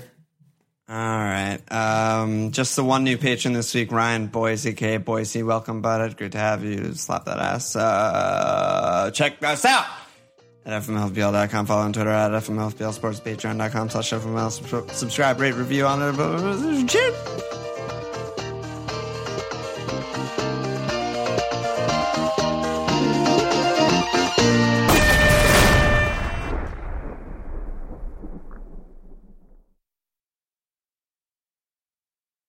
All right. Um, just the one new patron this week, Ryan Boise K. Boise, welcome, bud. Good to have you. Slap that ass. Uh, check us out at fmlfbl.com. Follow on Twitter at fmlfbl sports, patreon.com slash fml. Subscribe, rate, review on it.